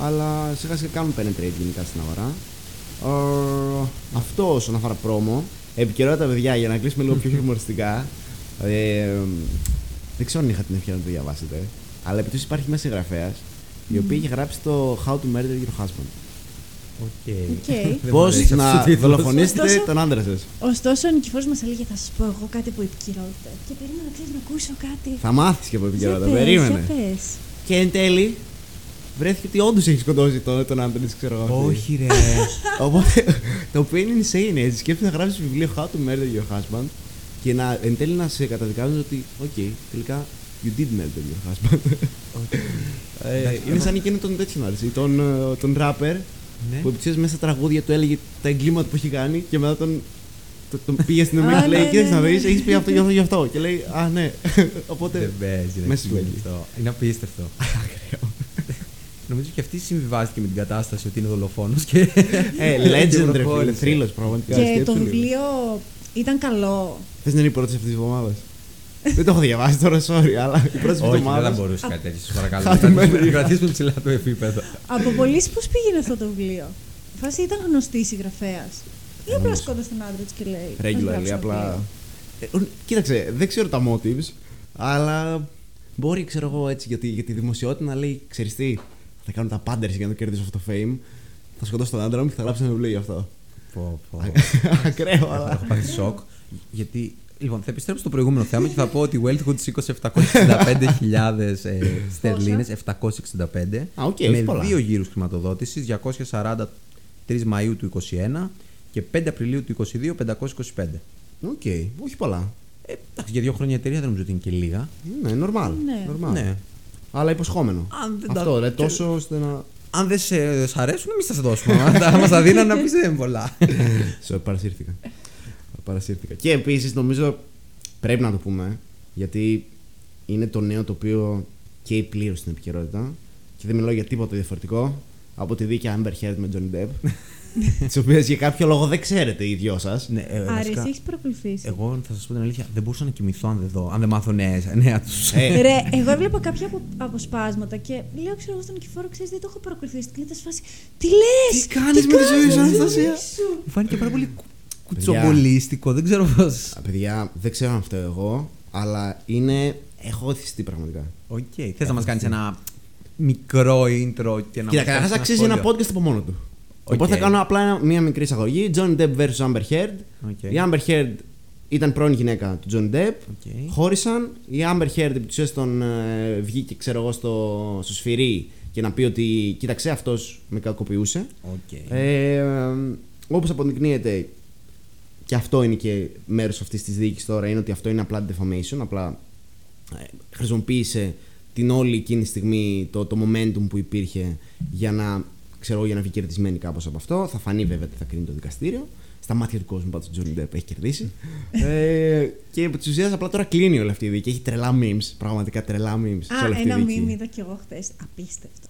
Speaker 3: Αλλά σιγά σιγά κάνουν penetrate γενικά στην αγορά. Ε, αυτό όσον αφορά promo. Επικαιρότητα, παιδιά, για να κλείσουμε λίγο πιο χιουμοριστικά. Ε, δεν ξέρω αν είχατε την ευκαιρία να το διαβάσετε. Αλλά επί τους υπάρχει μέσα συγγραφέας η οποία έχει γράψει το How to Murder Your Husband.
Speaker 4: Οκ.
Speaker 2: Οκ.
Speaker 4: Δεν μου
Speaker 3: Πώς
Speaker 4: αρέσει αυτός ο
Speaker 3: να
Speaker 4: τίτλος.
Speaker 3: δολοφονήσετε
Speaker 2: Ωστόσο-
Speaker 3: τον άντρα σας.
Speaker 2: Ωστόσο, ο Νικηφόρος μας έλεγε θα σας πω εγώ κάτι από επικαιρότητα. Και περίμενα να ξέρεις να ακούσω κάτι.
Speaker 3: Θα μάθεις και από επικαιρότητα.
Speaker 2: Για πες,
Speaker 3: Περίμενε.
Speaker 2: για πες.
Speaker 3: Και εν τέλει βρέθηκε ότι όντως έχει σκοτώσει τον, τον άντρα τη, ξέρω εγώ. αυτή.
Speaker 4: Όχι, ρε.
Speaker 3: Οπότε το οποίο είναι insane έτσι. Σκέφτεται να γράψεις βιβλίο How to Murder Your Husband και να, εν τέλει να σε καταδικάζουν ότι, οκ, τελικά you did murder your husband. ε,
Speaker 4: Εντάξει,
Speaker 3: είναι
Speaker 4: εγώ-
Speaker 3: σαν εκείνο τον τέτοιον άρεσε, τον, ε, τον rapper
Speaker 4: Ναι.
Speaker 3: που επί μέσα στα τραγούδια του έλεγε τα εγκλήματα που έχει κάνει και μετά τον, το- τον πήγε στην
Speaker 2: Α,
Speaker 3: ομιλία και λέει:
Speaker 2: ναι,
Speaker 3: Κοίταξε
Speaker 2: ναι,
Speaker 3: να
Speaker 2: ναι.
Speaker 3: δει, έχεις πει αυτό, γι' αυτό, γι' αυτό. Και λέει: Α, ναι. Οπότε.
Speaker 4: Δεν παίζει. ρε,
Speaker 3: μέσα στη
Speaker 4: φίλε,
Speaker 3: φλόγη.
Speaker 4: αυτό. Είναι απίστευτο. Νομίζω και αυτή συμβιβάστηκε με την κατάσταση ότι είναι δολοφόνος. Και...
Speaker 3: Ε,
Speaker 4: και
Speaker 3: legend, ρε φίλε,
Speaker 4: προχώρησε.
Speaker 3: θρύλος πραγματικά.
Speaker 2: Και
Speaker 3: σκέψου
Speaker 2: το
Speaker 3: λίγο.
Speaker 2: βιβλίο ήταν καλό.
Speaker 3: Θες να είναι η πρώτη αυτή τη εβδομάδα. Δεν το έχω διαβάσει τώρα, sorry, αλλά η πρώτη
Speaker 4: Όχι, δεν θα
Speaker 3: εβδομάδα.
Speaker 4: μπορούσε κάτι τέτοιο. Σας
Speaker 3: Θα
Speaker 4: παρακαλώ.
Speaker 3: το
Speaker 4: Να κρατήσουμε-
Speaker 3: μένει.
Speaker 4: Να κρατήσουμε ψηλά το επίπεδο.
Speaker 2: Από πολλοί πώς πήγαινε αυτό το βιβλίο; Η φάση ήταν γνωστή συγγραφέας. Ή απλά σκότωσε τον άντρα της και λέει. «Ας
Speaker 3: Regularly,
Speaker 2: γράψω ένα
Speaker 3: απλά.
Speaker 2: βιβλίο».
Speaker 3: Ε, κοίταξε, δεν ξέρω τα motives, αλλά μπορεί, ξέρω εγώ έτσι, για τη, για τη δημοσιότητα να λέει: Ξέρεις τι, θα κάνω τα πάντα ρε, για να το κερδίσω αυτό το fame. Θα σκοτώσω τον άντρα μου και θα γράψω ένα βιβλίο γι' αυτό.
Speaker 4: Πω, πω.
Speaker 3: Ακραίο,
Speaker 4: Έχω
Speaker 3: αλλά.
Speaker 4: πάθει σοκ. Γιατί. Λοιπόν, θα επιστρέψω στο προηγούμενο θέμα και θα πω ότι η Wealthhood σήκωσε 765.000 ε, στερλίνες, 765,
Speaker 3: Α, οκ,
Speaker 4: με
Speaker 3: όχι πολλά.
Speaker 4: δύο γύρους χρηματοδότησης, 243 Μαΐου του 21 και 5 Απριλίου του 22, 525.
Speaker 3: Οκ, όχι πολλά.
Speaker 4: Ε, εντάξει, για δύο χρόνια εταιρεία δεν νομίζω ότι είναι και λίγα.
Speaker 3: Ναι, normal.
Speaker 2: Ναι.
Speaker 3: normal.
Speaker 4: Ναι.
Speaker 3: Αλλά υποσχόμενο.
Speaker 4: Αν δεν τα-
Speaker 3: Αυτό, ρε, τόσο ώστε να.
Speaker 4: Αν δεν σε σ' αρέσουν, εμείς θα σε δώσουμε. Αν τα- μας τα δίνανε να πεις δεν είναι πολλά.
Speaker 3: Σε παρασύρθηκα. παρασύρθηκα. Και επίσης νομίζω πρέπει να το πούμε γιατί είναι το νέο το οποίο καίει πλήρως στην επικαιρότητα και δεν μιλάω για τίποτα διαφορετικό από τη δίκαια Amber Heard με Johnny Depp. Τις οποίες για κάποιο λόγο δεν ξέρετε οι δυο σας.
Speaker 4: ναι, ε,
Speaker 2: Άρη,
Speaker 4: βασικά,
Speaker 2: εσύ έχεις προκληθεί.
Speaker 4: εγώ θα σας πω την αλήθεια, δεν μπορούσα να κοιμηθώ αν δεν, δω, αν δεν μάθω νέα, νέα τους.
Speaker 3: Ε,
Speaker 2: Ρε, εγώ έβλεπα κάποια απο, αποσπάσματα και λέω, ξέρω εγώ στον Νικηφόρο, ξέρεις, δεν το έχω προκληθεί. Στην κλίτα φάση. Τι λες!
Speaker 3: Τι κάνεις με τη ζωή σου, Αναστασία;»
Speaker 4: Μου φάνηκε πάρα πολύ κου-
Speaker 3: Παιδιά.
Speaker 4: κουτσομπολίστικο, δεν ξέρω πώς.
Speaker 3: παιδιά, δεν ξέρω αν φταίω εγώ, αλλά είναι. Έχω εθιστεί πραγματικά.
Speaker 4: Οκ, θες να μας κάνεις ένα μικρό intro και να
Speaker 3: Κοίτα,
Speaker 4: μας
Speaker 3: καταρχάς
Speaker 4: κάνεις
Speaker 3: αξίζει ένα
Speaker 4: σχόλιο;
Speaker 3: podcast από μόνο του.
Speaker 4: Οκ.
Speaker 3: Οπότε θα κάνω απλά ένα- μία μικρή εισαγωγή. Johnny Depp vs Amber Heard.
Speaker 4: Οκ.
Speaker 3: Η Amber Heard ήταν πρώην γυναίκα του Johnny Depp.
Speaker 4: Οκ.
Speaker 3: Χώρισαν. Η Amber Heard επί της ουσίας τον ε, βγήκε, ξέρω εγώ, στο, στο σφυρί και να πει ότι κοίταξε, αυτός με κακοποιούσε.
Speaker 4: Οκ.
Speaker 3: Ε, Όπως αποδεικνύεται, και αυτό είναι και μέρος αυτής της δίκης τώρα, είναι ότι αυτό είναι απλά defamation. Απλά ε, χρησιμοποίησε την όλη εκείνη στιγμή, το, το momentum που υπήρχε για να, ξέρω, εγώ, για να βγει κερδισμένη κάπως από αυτό. Θα φανεί βέβαια τι θα κρίνει το δικαστήριο. Στα μάτια του κόσμου πάντως ο Johnny Depp έχει κερδίσει. ε, και επί της ουσίας απλά τώρα κλείνει όλη αυτή η δίκη. Έχει τρελά memes, πραγματικά τρελά memes σε όλη
Speaker 2: Α,
Speaker 3: αυτή
Speaker 2: ένα
Speaker 3: η δίκη.
Speaker 2: meme είδα κι εγώ χθες. Απίστευτο.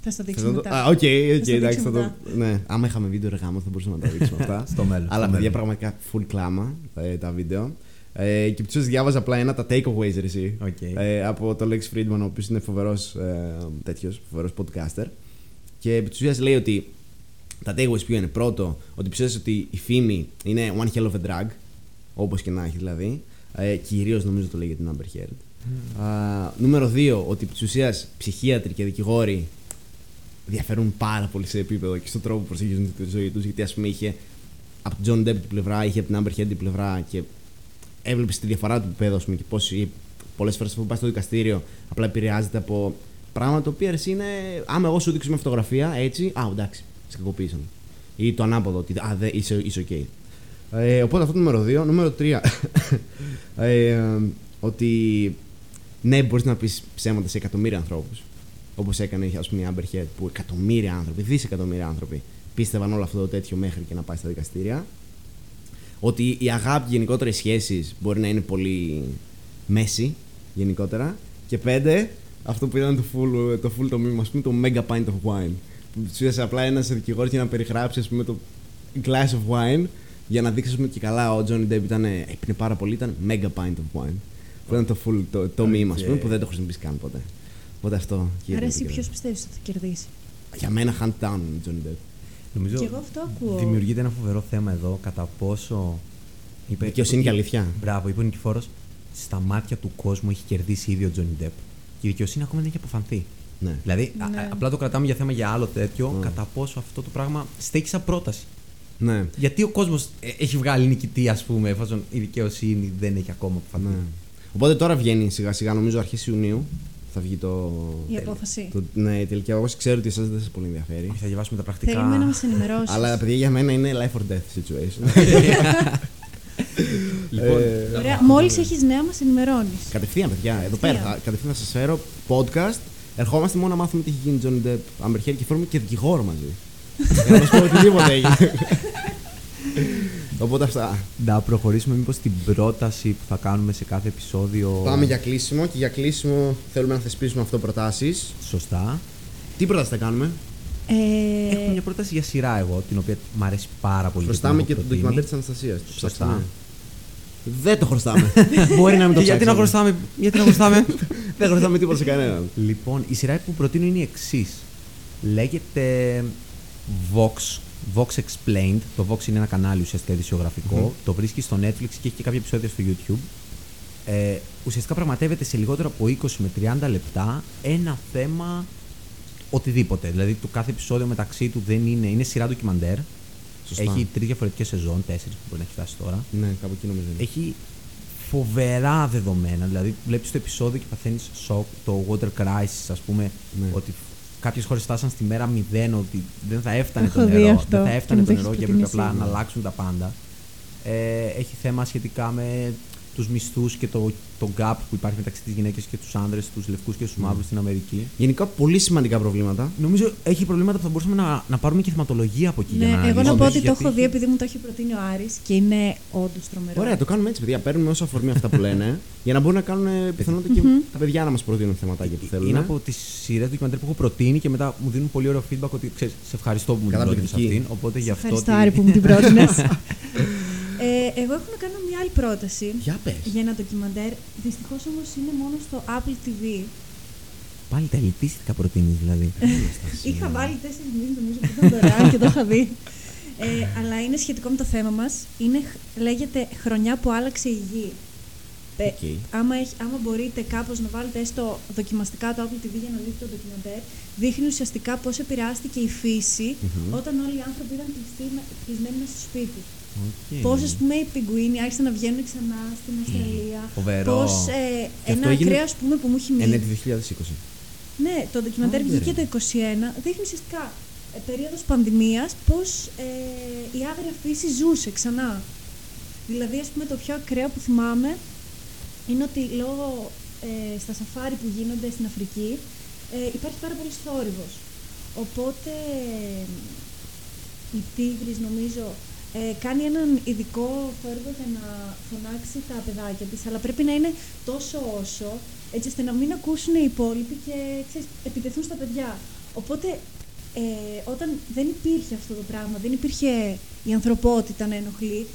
Speaker 2: Θα στο
Speaker 3: Θες
Speaker 2: δείξω
Speaker 3: να το-
Speaker 2: μετά.
Speaker 3: Α, οκ, οκ,
Speaker 2: Θα στο
Speaker 3: εντάξει,
Speaker 2: δείξω
Speaker 3: θα το.
Speaker 2: μετά.
Speaker 3: Ναι, άμα είχαμε βίντεο ρε γαμώ, θα μπορούσαμε να τα δείξουμε αυτά.
Speaker 4: Στο μέλλον,
Speaker 3: Αλλά
Speaker 4: στο
Speaker 3: παιδιά,
Speaker 4: μέλλον.
Speaker 3: πραγματικά full κλάμα ε, τα βίντεο. Ε, και ψούς διάβαζα απλά ένα τα takeaways ρε εσύ.
Speaker 4: Οκ.
Speaker 3: Ε, από το Lex Friedman, ο οποίος είναι φοβερός ε, τέτοιος, φοβερός podcaster. Και επί της ουσίας λέει ότι τα takeaways ποιο είναι. Πρώτο, ότι πιστεύει ότι η φήμη είναι one hell of a drug, όπως και να έχει δηλαδή. Ε, Κυρίως νομίζω το λέει για την Amber Heard. Α, νούμερο 2, ότι επί της ουσίας ψυχίατροι και δικηγόροι διαφέρουν πάρα πολύ σε επίπεδο και στον τρόπο που προσεγγίζουν τη ζωή τους. Γιατί, ας πούμε, είχε από τον John Depp την πλευρά, είχε από την Amber Heard την πλευρά και έβλεπες τη διαφορά του επίπεδου, ας πούμε, και πώς πολλές φορές που πάει στο δικαστήριο απλά επηρεάζεται από πράγματα τα οποία εσύ είναι. Άμα εγώ σου δείξω μια φωτογραφία έτσι, α, εντάξει, σε κακοποίησαν. Ή το ανάποδο, ότι α, δε, είσαι, είσαι οκ. Ε, οπότε αυτό το νούμερο 2. Νούμερο 3. ε, ότι ναι, μπορείς να πεις ψέματα σε εκατομμύρια ανθρώπους. Όπως έκανε ας πούμε, η Amber Heard, που εκατομμύρια άνθρωποι, δισεκατομμύρια άνθρωποι πίστευαν όλο αυτό το τέτοιο μέχρι και να πάει στα δικαστήρια. Ότι η αγάπη, γενικότερα οι σχέσεις μπορεί να είναι πολύ μέση γενικότερα. Και πέντε, αυτό που ήταν το full το, full το μήνυμα, ας πούμε, το mega pint of wine. Που του είδε απλά ένας δικηγόρος για να περιγράψει ας πούμε, το glass of wine για να δείξεις ας πούμε, και καλά ο Johnny Depp ήταν, έπινε πάρα πολύ, ήταν mega pint of wine. Που ήταν το full το, το meme, ας πούμε, που δεν το χρησιμοποιήσει καν ποτέ. Οπότε αυτό. και
Speaker 2: Άρα
Speaker 3: ήταν
Speaker 2: εσύ
Speaker 3: το
Speaker 2: ποιος πιστεύεις ότι θα κερδίσει;
Speaker 3: Για μένα, hand down Johnny Depp.
Speaker 4: Νομίζω
Speaker 2: Και εγώ αυτό ακούω.
Speaker 4: δημιουργείται ένα φοβερό θέμα εδώ κατά πόσο. Είπε,
Speaker 3: Δικαιοσύνη και αλήθεια.
Speaker 4: Μπράβο, είπε ο Νικηφόρος, στα μάτια του κόσμου έχει κερδίσει ήδη ο Τζόνι Ντεπ. Και η δικαιοσύνη ακόμα δεν έχει αποφανθεί.
Speaker 3: Ναι.
Speaker 4: Δηλαδή, α-
Speaker 2: Ναι.
Speaker 4: α- απλά το κρατάμε για θέμα για άλλο τέτοιο,
Speaker 3: Mm.
Speaker 4: κατά πόσο αυτό το πράγμα στέκει σαν πρόταση.
Speaker 3: Ναι.
Speaker 4: Γιατί ο κόσμος έχει βγάλει νικητή, ας πούμε, εφόσον η δικαιοσύνη δεν έχει ακόμα αποφανθεί.
Speaker 3: ναι. Οπότε τώρα βγαίνει σιγά σιγά, νομίζω αρχές Ιουνίου θα βγει το.
Speaker 2: Η απόφαση.
Speaker 3: το ναι, η τελική αγώση. Ξέρω ότι εσάς δεν σας πολύ ενδιαφέρει.
Speaker 4: Όχι, θα διαβάσουμε τα πρακτικά.
Speaker 2: Θέλουμε να μας ενημερώσεις.
Speaker 3: Αλλά παιδιά για μένα είναι life or death situation.
Speaker 4: Λοιπόν,
Speaker 3: Ε,
Speaker 2: Ωραία, μόλις έχεις νέα, μας ενημερώνεις.
Speaker 3: Κατευθείαν, παιδιά. Εδώ
Speaker 2: Κατευθείαν.
Speaker 3: πέρα θα, κατευθείαν θα σας φέρω podcast. Ερχόμαστε μόνο να μάθουμε τι έχει γίνει Johnny Depp, Amber Heard και φέρουμε και δικηγόρο μαζί. Για να μας πω οτιδήποτε έγινε. Οπότε αυτά.
Speaker 4: να προχωρήσουμε μήπως στην πρόταση που θα κάνουμε σε κάθε επεισόδιο.
Speaker 3: Πάμε για κλείσιμο και για κλείσιμο θέλουμε να θεσπίσουμε αυτό προτάσεις.
Speaker 4: Σωστά.
Speaker 3: Τι πρόταση θα κάνουμε;
Speaker 2: Ε,
Speaker 4: Έχουμε μια πρόταση για σειρά εγώ, την οποία μου αρέσει πάρα πολύ.
Speaker 3: Χρωστάμε
Speaker 4: την
Speaker 3: και
Speaker 4: έχω
Speaker 3: το
Speaker 4: προτείνει.
Speaker 3: ντοκιμαντέρ της Αναστασίας.
Speaker 4: Σωστά.
Speaker 3: Δεν το χρωστάμε. Μπορεί να μην το
Speaker 4: Και γιατί να
Speaker 3: ψάξαμε.
Speaker 4: χρωστάμε, γιατί να χρωστάμε;
Speaker 3: Δεν χρωστάμε τίποτα σε κανέναν.
Speaker 4: λοιπόν, η σειρά που προτείνω είναι η εξής. Λέγεται Vox, Vox Explained. Το Vox είναι ένα κανάλι ουσιαστικά ειδησιογραφικό. Το βρίσκει στο Netflix και έχει και κάποια επεισόδια στο YouTube. Ε, ουσιαστικά πραγματεύεται σε λιγότερο από 20 με 30 λεπτά ένα θέμα οτιδήποτε. Δηλαδή το κάθε επεισόδιο μεταξύ του δεν είναι. Είναι σειρά ντοκιμαντέρ.
Speaker 3: Σωστά.
Speaker 4: Έχει τρεις διαφορετικές σεζόν, τέσσερις που μπορεί να έχει φτάσει τώρα.
Speaker 3: Ναι, κάπου εκεί νομίζω. είναι.
Speaker 4: Έχει φοβερά δεδομένα. Δηλαδή, βλέπεις το επεισόδιο και παθαίνεις σοκ. Το water crisis, ας πούμε,
Speaker 3: Ναι.
Speaker 4: ότι κάποιες χώρες φτάσαν στη μέρα 0, ότι δεν θα έφτανε
Speaker 2: Έχω
Speaker 4: το
Speaker 2: δει
Speaker 4: νερό.
Speaker 2: αυτό
Speaker 4: Δεν θα
Speaker 2: και
Speaker 4: έφτανε
Speaker 2: μου
Speaker 4: το
Speaker 2: το
Speaker 4: νερό
Speaker 2: έχεις
Speaker 4: και έπρεπε
Speaker 2: προτείνει
Speaker 4: απλά
Speaker 2: εσύ.
Speaker 4: να αλλάξουν τα πάντα. Ε, έχει θέμα σχετικά με τους μισθούς και το, το gap που υπάρχει μεταξύ της γυναίκες και τους άνδρες, τους λευκούς και τους
Speaker 3: Ναι.
Speaker 4: μαύρους στην Αμερική.
Speaker 3: Γενικά πολύ σημαντικά προβλήματα.
Speaker 4: Νομίζω έχει προβλήματα που θα μπορούσαμε να, να πάρουμε και θεματολογία από εκεί.
Speaker 2: Ναι,
Speaker 4: για να
Speaker 2: εγώ να
Speaker 4: αναλύσουμε,
Speaker 2: πω ότι το
Speaker 4: γιατί
Speaker 2: έχω δει
Speaker 4: έχει-
Speaker 2: επειδή μου το έχει προτείνει ο Άρης και είναι όντως τρομερό.
Speaker 3: Ωραία, το κάνουμε έτσι, παιδιά. Παίρνουμε όσο αφορμή αυτά που λένε για να μπορούν να κάνουν ε, πιθανότητα και τα παιδιά να μας προτείνουν θεματάκια που θέλουν.
Speaker 4: Είναι από τις σειρές ντοκιμαντέρ που έχω προτείνει και μετά μου δίνουν πολύ ωραίο feedback ότι ξέρεις, σε ευχαριστώ που μου την πρότεινες
Speaker 3: Καταπληκτική.
Speaker 4: αυτήν. Οπότε γι' αυτό.
Speaker 2: Ευχαριστώ
Speaker 4: ότι-
Speaker 2: Άρη που μου την πρότεινες. ε, εγώ έχω να κάνω μια άλλη πρόταση
Speaker 3: Για πες.
Speaker 2: για ένα ντοκιμαντέρ. Δυστυχώς όμως είναι μόνο στο Apple TV.
Speaker 4: Πάλι τα ελιτίστικα προτείνεις δηλαδή.
Speaker 2: Είχα βάλει τέσσερις μήνες νομίζω που ήταν δωρεάν και το είχα δει. Ε, αλλά είναι σχετικό με το θέμα μας. Λέγεται Χρονιά που άλλαξε η γη. Ε,
Speaker 3: Οκ.
Speaker 2: άμα, έχει, άμα μπορείτε κάπως να βάλετε έστω δοκιμαστικά το Apple TV για να δείτε το ντοκιμαντέρ, δείχνει ουσιαστικά πώς επηρεάστηκε η φύση όταν όλοι οι άνθρωποι ήταν κλειστοί- κλεισμένοι μέσα στο σπίτι.
Speaker 4: Okay.
Speaker 2: Πώς, ας πούμε, οι πιγκουίνοι άρχισαν να βγαίνουν ξανά στην Αυστραλία.
Speaker 4: Φοβερό.
Speaker 2: Πώς ε,
Speaker 3: Και αυτό
Speaker 2: ένα
Speaker 3: έγινε-
Speaker 2: ακραίο, ας πούμε, που μου έχει μείνει.
Speaker 3: Ενέτη 2020.
Speaker 2: Ναι, το ντοκιμαντέρ
Speaker 3: Άντε,
Speaker 2: βγήκε
Speaker 3: ρε.
Speaker 2: το 21. Δείχνει ουσιαστικά ε, περίοδος πανδημίας πώς ε, η άγρια φύση ζούσε ξανά. Δηλαδή, ας πούμε, το πιο ακραίο που θυμάμαι είναι ότι λόγω ε, στα σαφάρι που γίνονται στην Αφρική, ε, υπάρχει πάρα πολύ θόρυβος. Οπότε η Τίγρης νομίζω ε, κάνει έναν ειδικό θόρυβο για να φωνάξει τα παιδάκια της, αλλά πρέπει να είναι τόσο όσο, έτσι ώστε να μην ακούσουν οι υπόλοιποι και ξέρεις, επιτεθούν στα παιδιά. Οπότε ε, όταν δεν υπήρχε αυτό το πράγμα, δεν υπήρχε η ανθρωπότητα να ενοχλεί,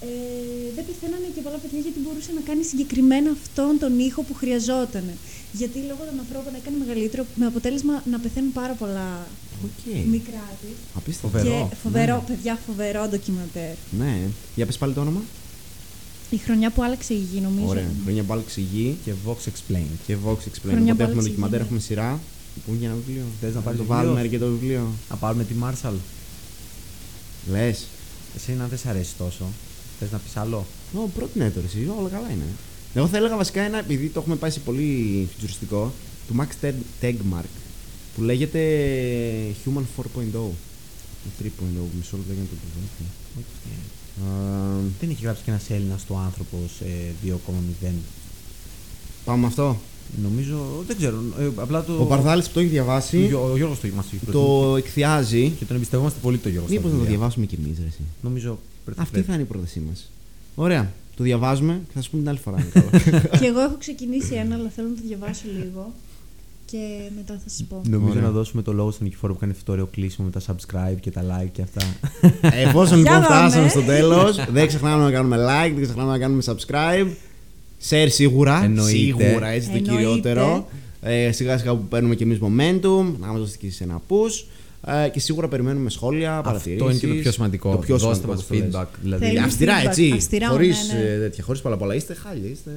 Speaker 2: ε, δεν πεθαίνανε και πολλά παιδιά γιατί μπορούσε να κάνει συγκεκριμένα αυτόν τον ήχο που χρειαζόταν. Γιατί λόγω των ανθρώπων έκανε μεγαλύτερο, με αποτέλεσμα να πεθαίνουν πάρα πολλά
Speaker 3: Οκ.
Speaker 2: μικρά της.
Speaker 3: Απίστευτο.
Speaker 4: Φοβερό.
Speaker 2: Και φοβερό, παιδιά, φοβερό ντοκιμαντέρ.
Speaker 3: Ναι. Για πες πάλι το όνομα.
Speaker 2: Η χρονιά που άλλαξε η γη, νομίζω.
Speaker 3: Ωραία. Χρόνια που άλλαξε η γη
Speaker 4: Και Vox Explained.
Speaker 3: και Vox Explain.
Speaker 2: Χρονιά
Speaker 3: Οπότε
Speaker 2: που
Speaker 3: έχουμε
Speaker 2: άλλαξε η
Speaker 3: ντοκιμαντέρ,
Speaker 2: γη,
Speaker 3: έχουμε σειρά. Πούμε για ένα βιβλίο;
Speaker 4: Θες να πάρεις
Speaker 3: το
Speaker 4: βιβλίο;
Speaker 3: βάλουμε και το βιβλίο.
Speaker 4: Να πάρουμε τη Marshall.
Speaker 3: Λες.
Speaker 4: Εσένα αν δεν σ' αρέσει τόσο. Θες να πεις άλλο;
Speaker 3: Ω, πρότεινε το εσύ, όλα καλά είναι. Εγώ θα έλεγα βασικά ένα, επειδή το έχουμε πάει σε πολύ φιτσουριστικό, του Max Teg- Tegmark, που λέγεται Human 4.0. Ή 3.0, μισό λεπτό για να το προβάλλω. Α,
Speaker 4: Δεν έχει γράψει και ένας Έλληνας το άνθρωπος 2,0.
Speaker 3: Πάμε με αυτό.
Speaker 4: Νομίζω. Δεν ξέρω. ε, απλά το.
Speaker 3: Ο Παρδάλης που το έχει διαβάσει,
Speaker 4: Ο, Γιώ- ο Γιώργος το μας έχει προτείνει.
Speaker 3: το εκθιάζει.
Speaker 4: Και τον εμπιστευόμαστε πολύ το Γιώργο. στα
Speaker 3: Μήπως να το
Speaker 4: βιβλία.
Speaker 3: διαβάσουμε κι εμείς, ρε εσύ.
Speaker 4: Νομίζω. Πρέπει-
Speaker 3: Αυτή
Speaker 4: πρέπει.
Speaker 3: θα είναι η πρότασή μας. Ωραία. Το διαβάζουμε και θα σου πούμε την άλλη φορά. Νικόλα.
Speaker 2: και εγώ έχω ξεκινήσει ένα, αλλά θέλω να το διαβάσω λίγο. Και μετά θα σας πω.
Speaker 4: Νομίζω
Speaker 3: Ωραία.
Speaker 4: να δώσουμε το λόγο στον Νικηφόρο που κάνει αυτό το ωραίο κλείσιμο με τα subscribe και τα like και αυτά.
Speaker 3: Εφόσον λοιπόν
Speaker 2: Για πάμε.
Speaker 3: φτάσαμε στο τέλος, δεν ξεχνάμε να κάνουμε like, δεν ξεχνάμε να κάνουμε subscribe. Share σίγουρα.
Speaker 4: Εννοείται.
Speaker 3: Σίγουρα, έτσι το
Speaker 2: Εννοείται.
Speaker 3: κυριότερο. Ε, σιγά σιγά που παίρνουμε και εμείς momentum, να μας δώσετε και εσείς ένα push. Ε, και σίγουρα περιμένουμε σχόλια, παρατηρήσεις.
Speaker 4: Αυτό είναι και το πιο σημαντικό.
Speaker 3: Το πιο
Speaker 4: Δώστε
Speaker 3: σημαντικό
Speaker 4: μας
Speaker 3: όπως το λες.
Speaker 4: feedback. Δηλαδή,
Speaker 2: Θέλουμε
Speaker 3: Αυστηρά,
Speaker 2: feedback.
Speaker 3: έτσι.
Speaker 2: Αυστηρά,
Speaker 3: Χωρίς
Speaker 2: ναι, ναι.
Speaker 3: τέτοια, χωρίς παλαπολά. Είστε χάλια. Είστε.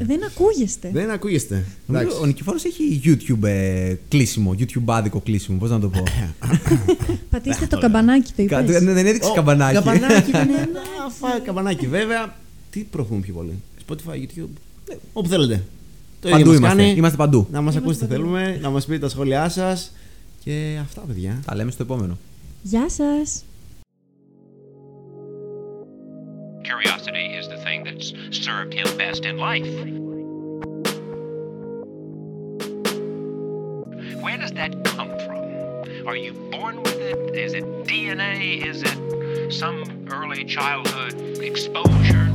Speaker 3: ε,
Speaker 2: Δεν ακούγεστε.
Speaker 3: δεν ακούγεστε.
Speaker 4: Νομίζω
Speaker 3: Εντάξει.
Speaker 4: ο Νικηφόρος έχει YouTube ε, κλείσιμο, YouTube άδικο κλείσιμο, πώς να το πω;
Speaker 2: Πατήστε το καμπανάκι, το
Speaker 4: Κάτι-
Speaker 2: είπες.
Speaker 4: δεν έδειξε
Speaker 3: Ω,
Speaker 4: καμπανάκι.
Speaker 3: Καμπανάκι, δεν είναι. Να φάει καμπανάκι. Βέβαια, τι προωθούμε πιο πολύ; Spotify, YouTube. ε, Όπου θέλετε. Το ίδιο
Speaker 4: Παντού
Speaker 3: μας
Speaker 4: είμαστε.
Speaker 3: κάνει.
Speaker 4: Είμαστε παντού.
Speaker 3: Να μας
Speaker 2: Είμαστε
Speaker 3: ακούσετε
Speaker 2: παντού.
Speaker 3: θέλουμε, να μας πείτε τα σχόλιά σας και αυτά παιδιά.
Speaker 4: Τα λέμε στο επόμενο.
Speaker 2: Γεια σας.
Speaker 1: Curiosity is the thing that's served him best in life. Where does that come from? Are you born with it? Is it DNA? Is it some early childhood exposure?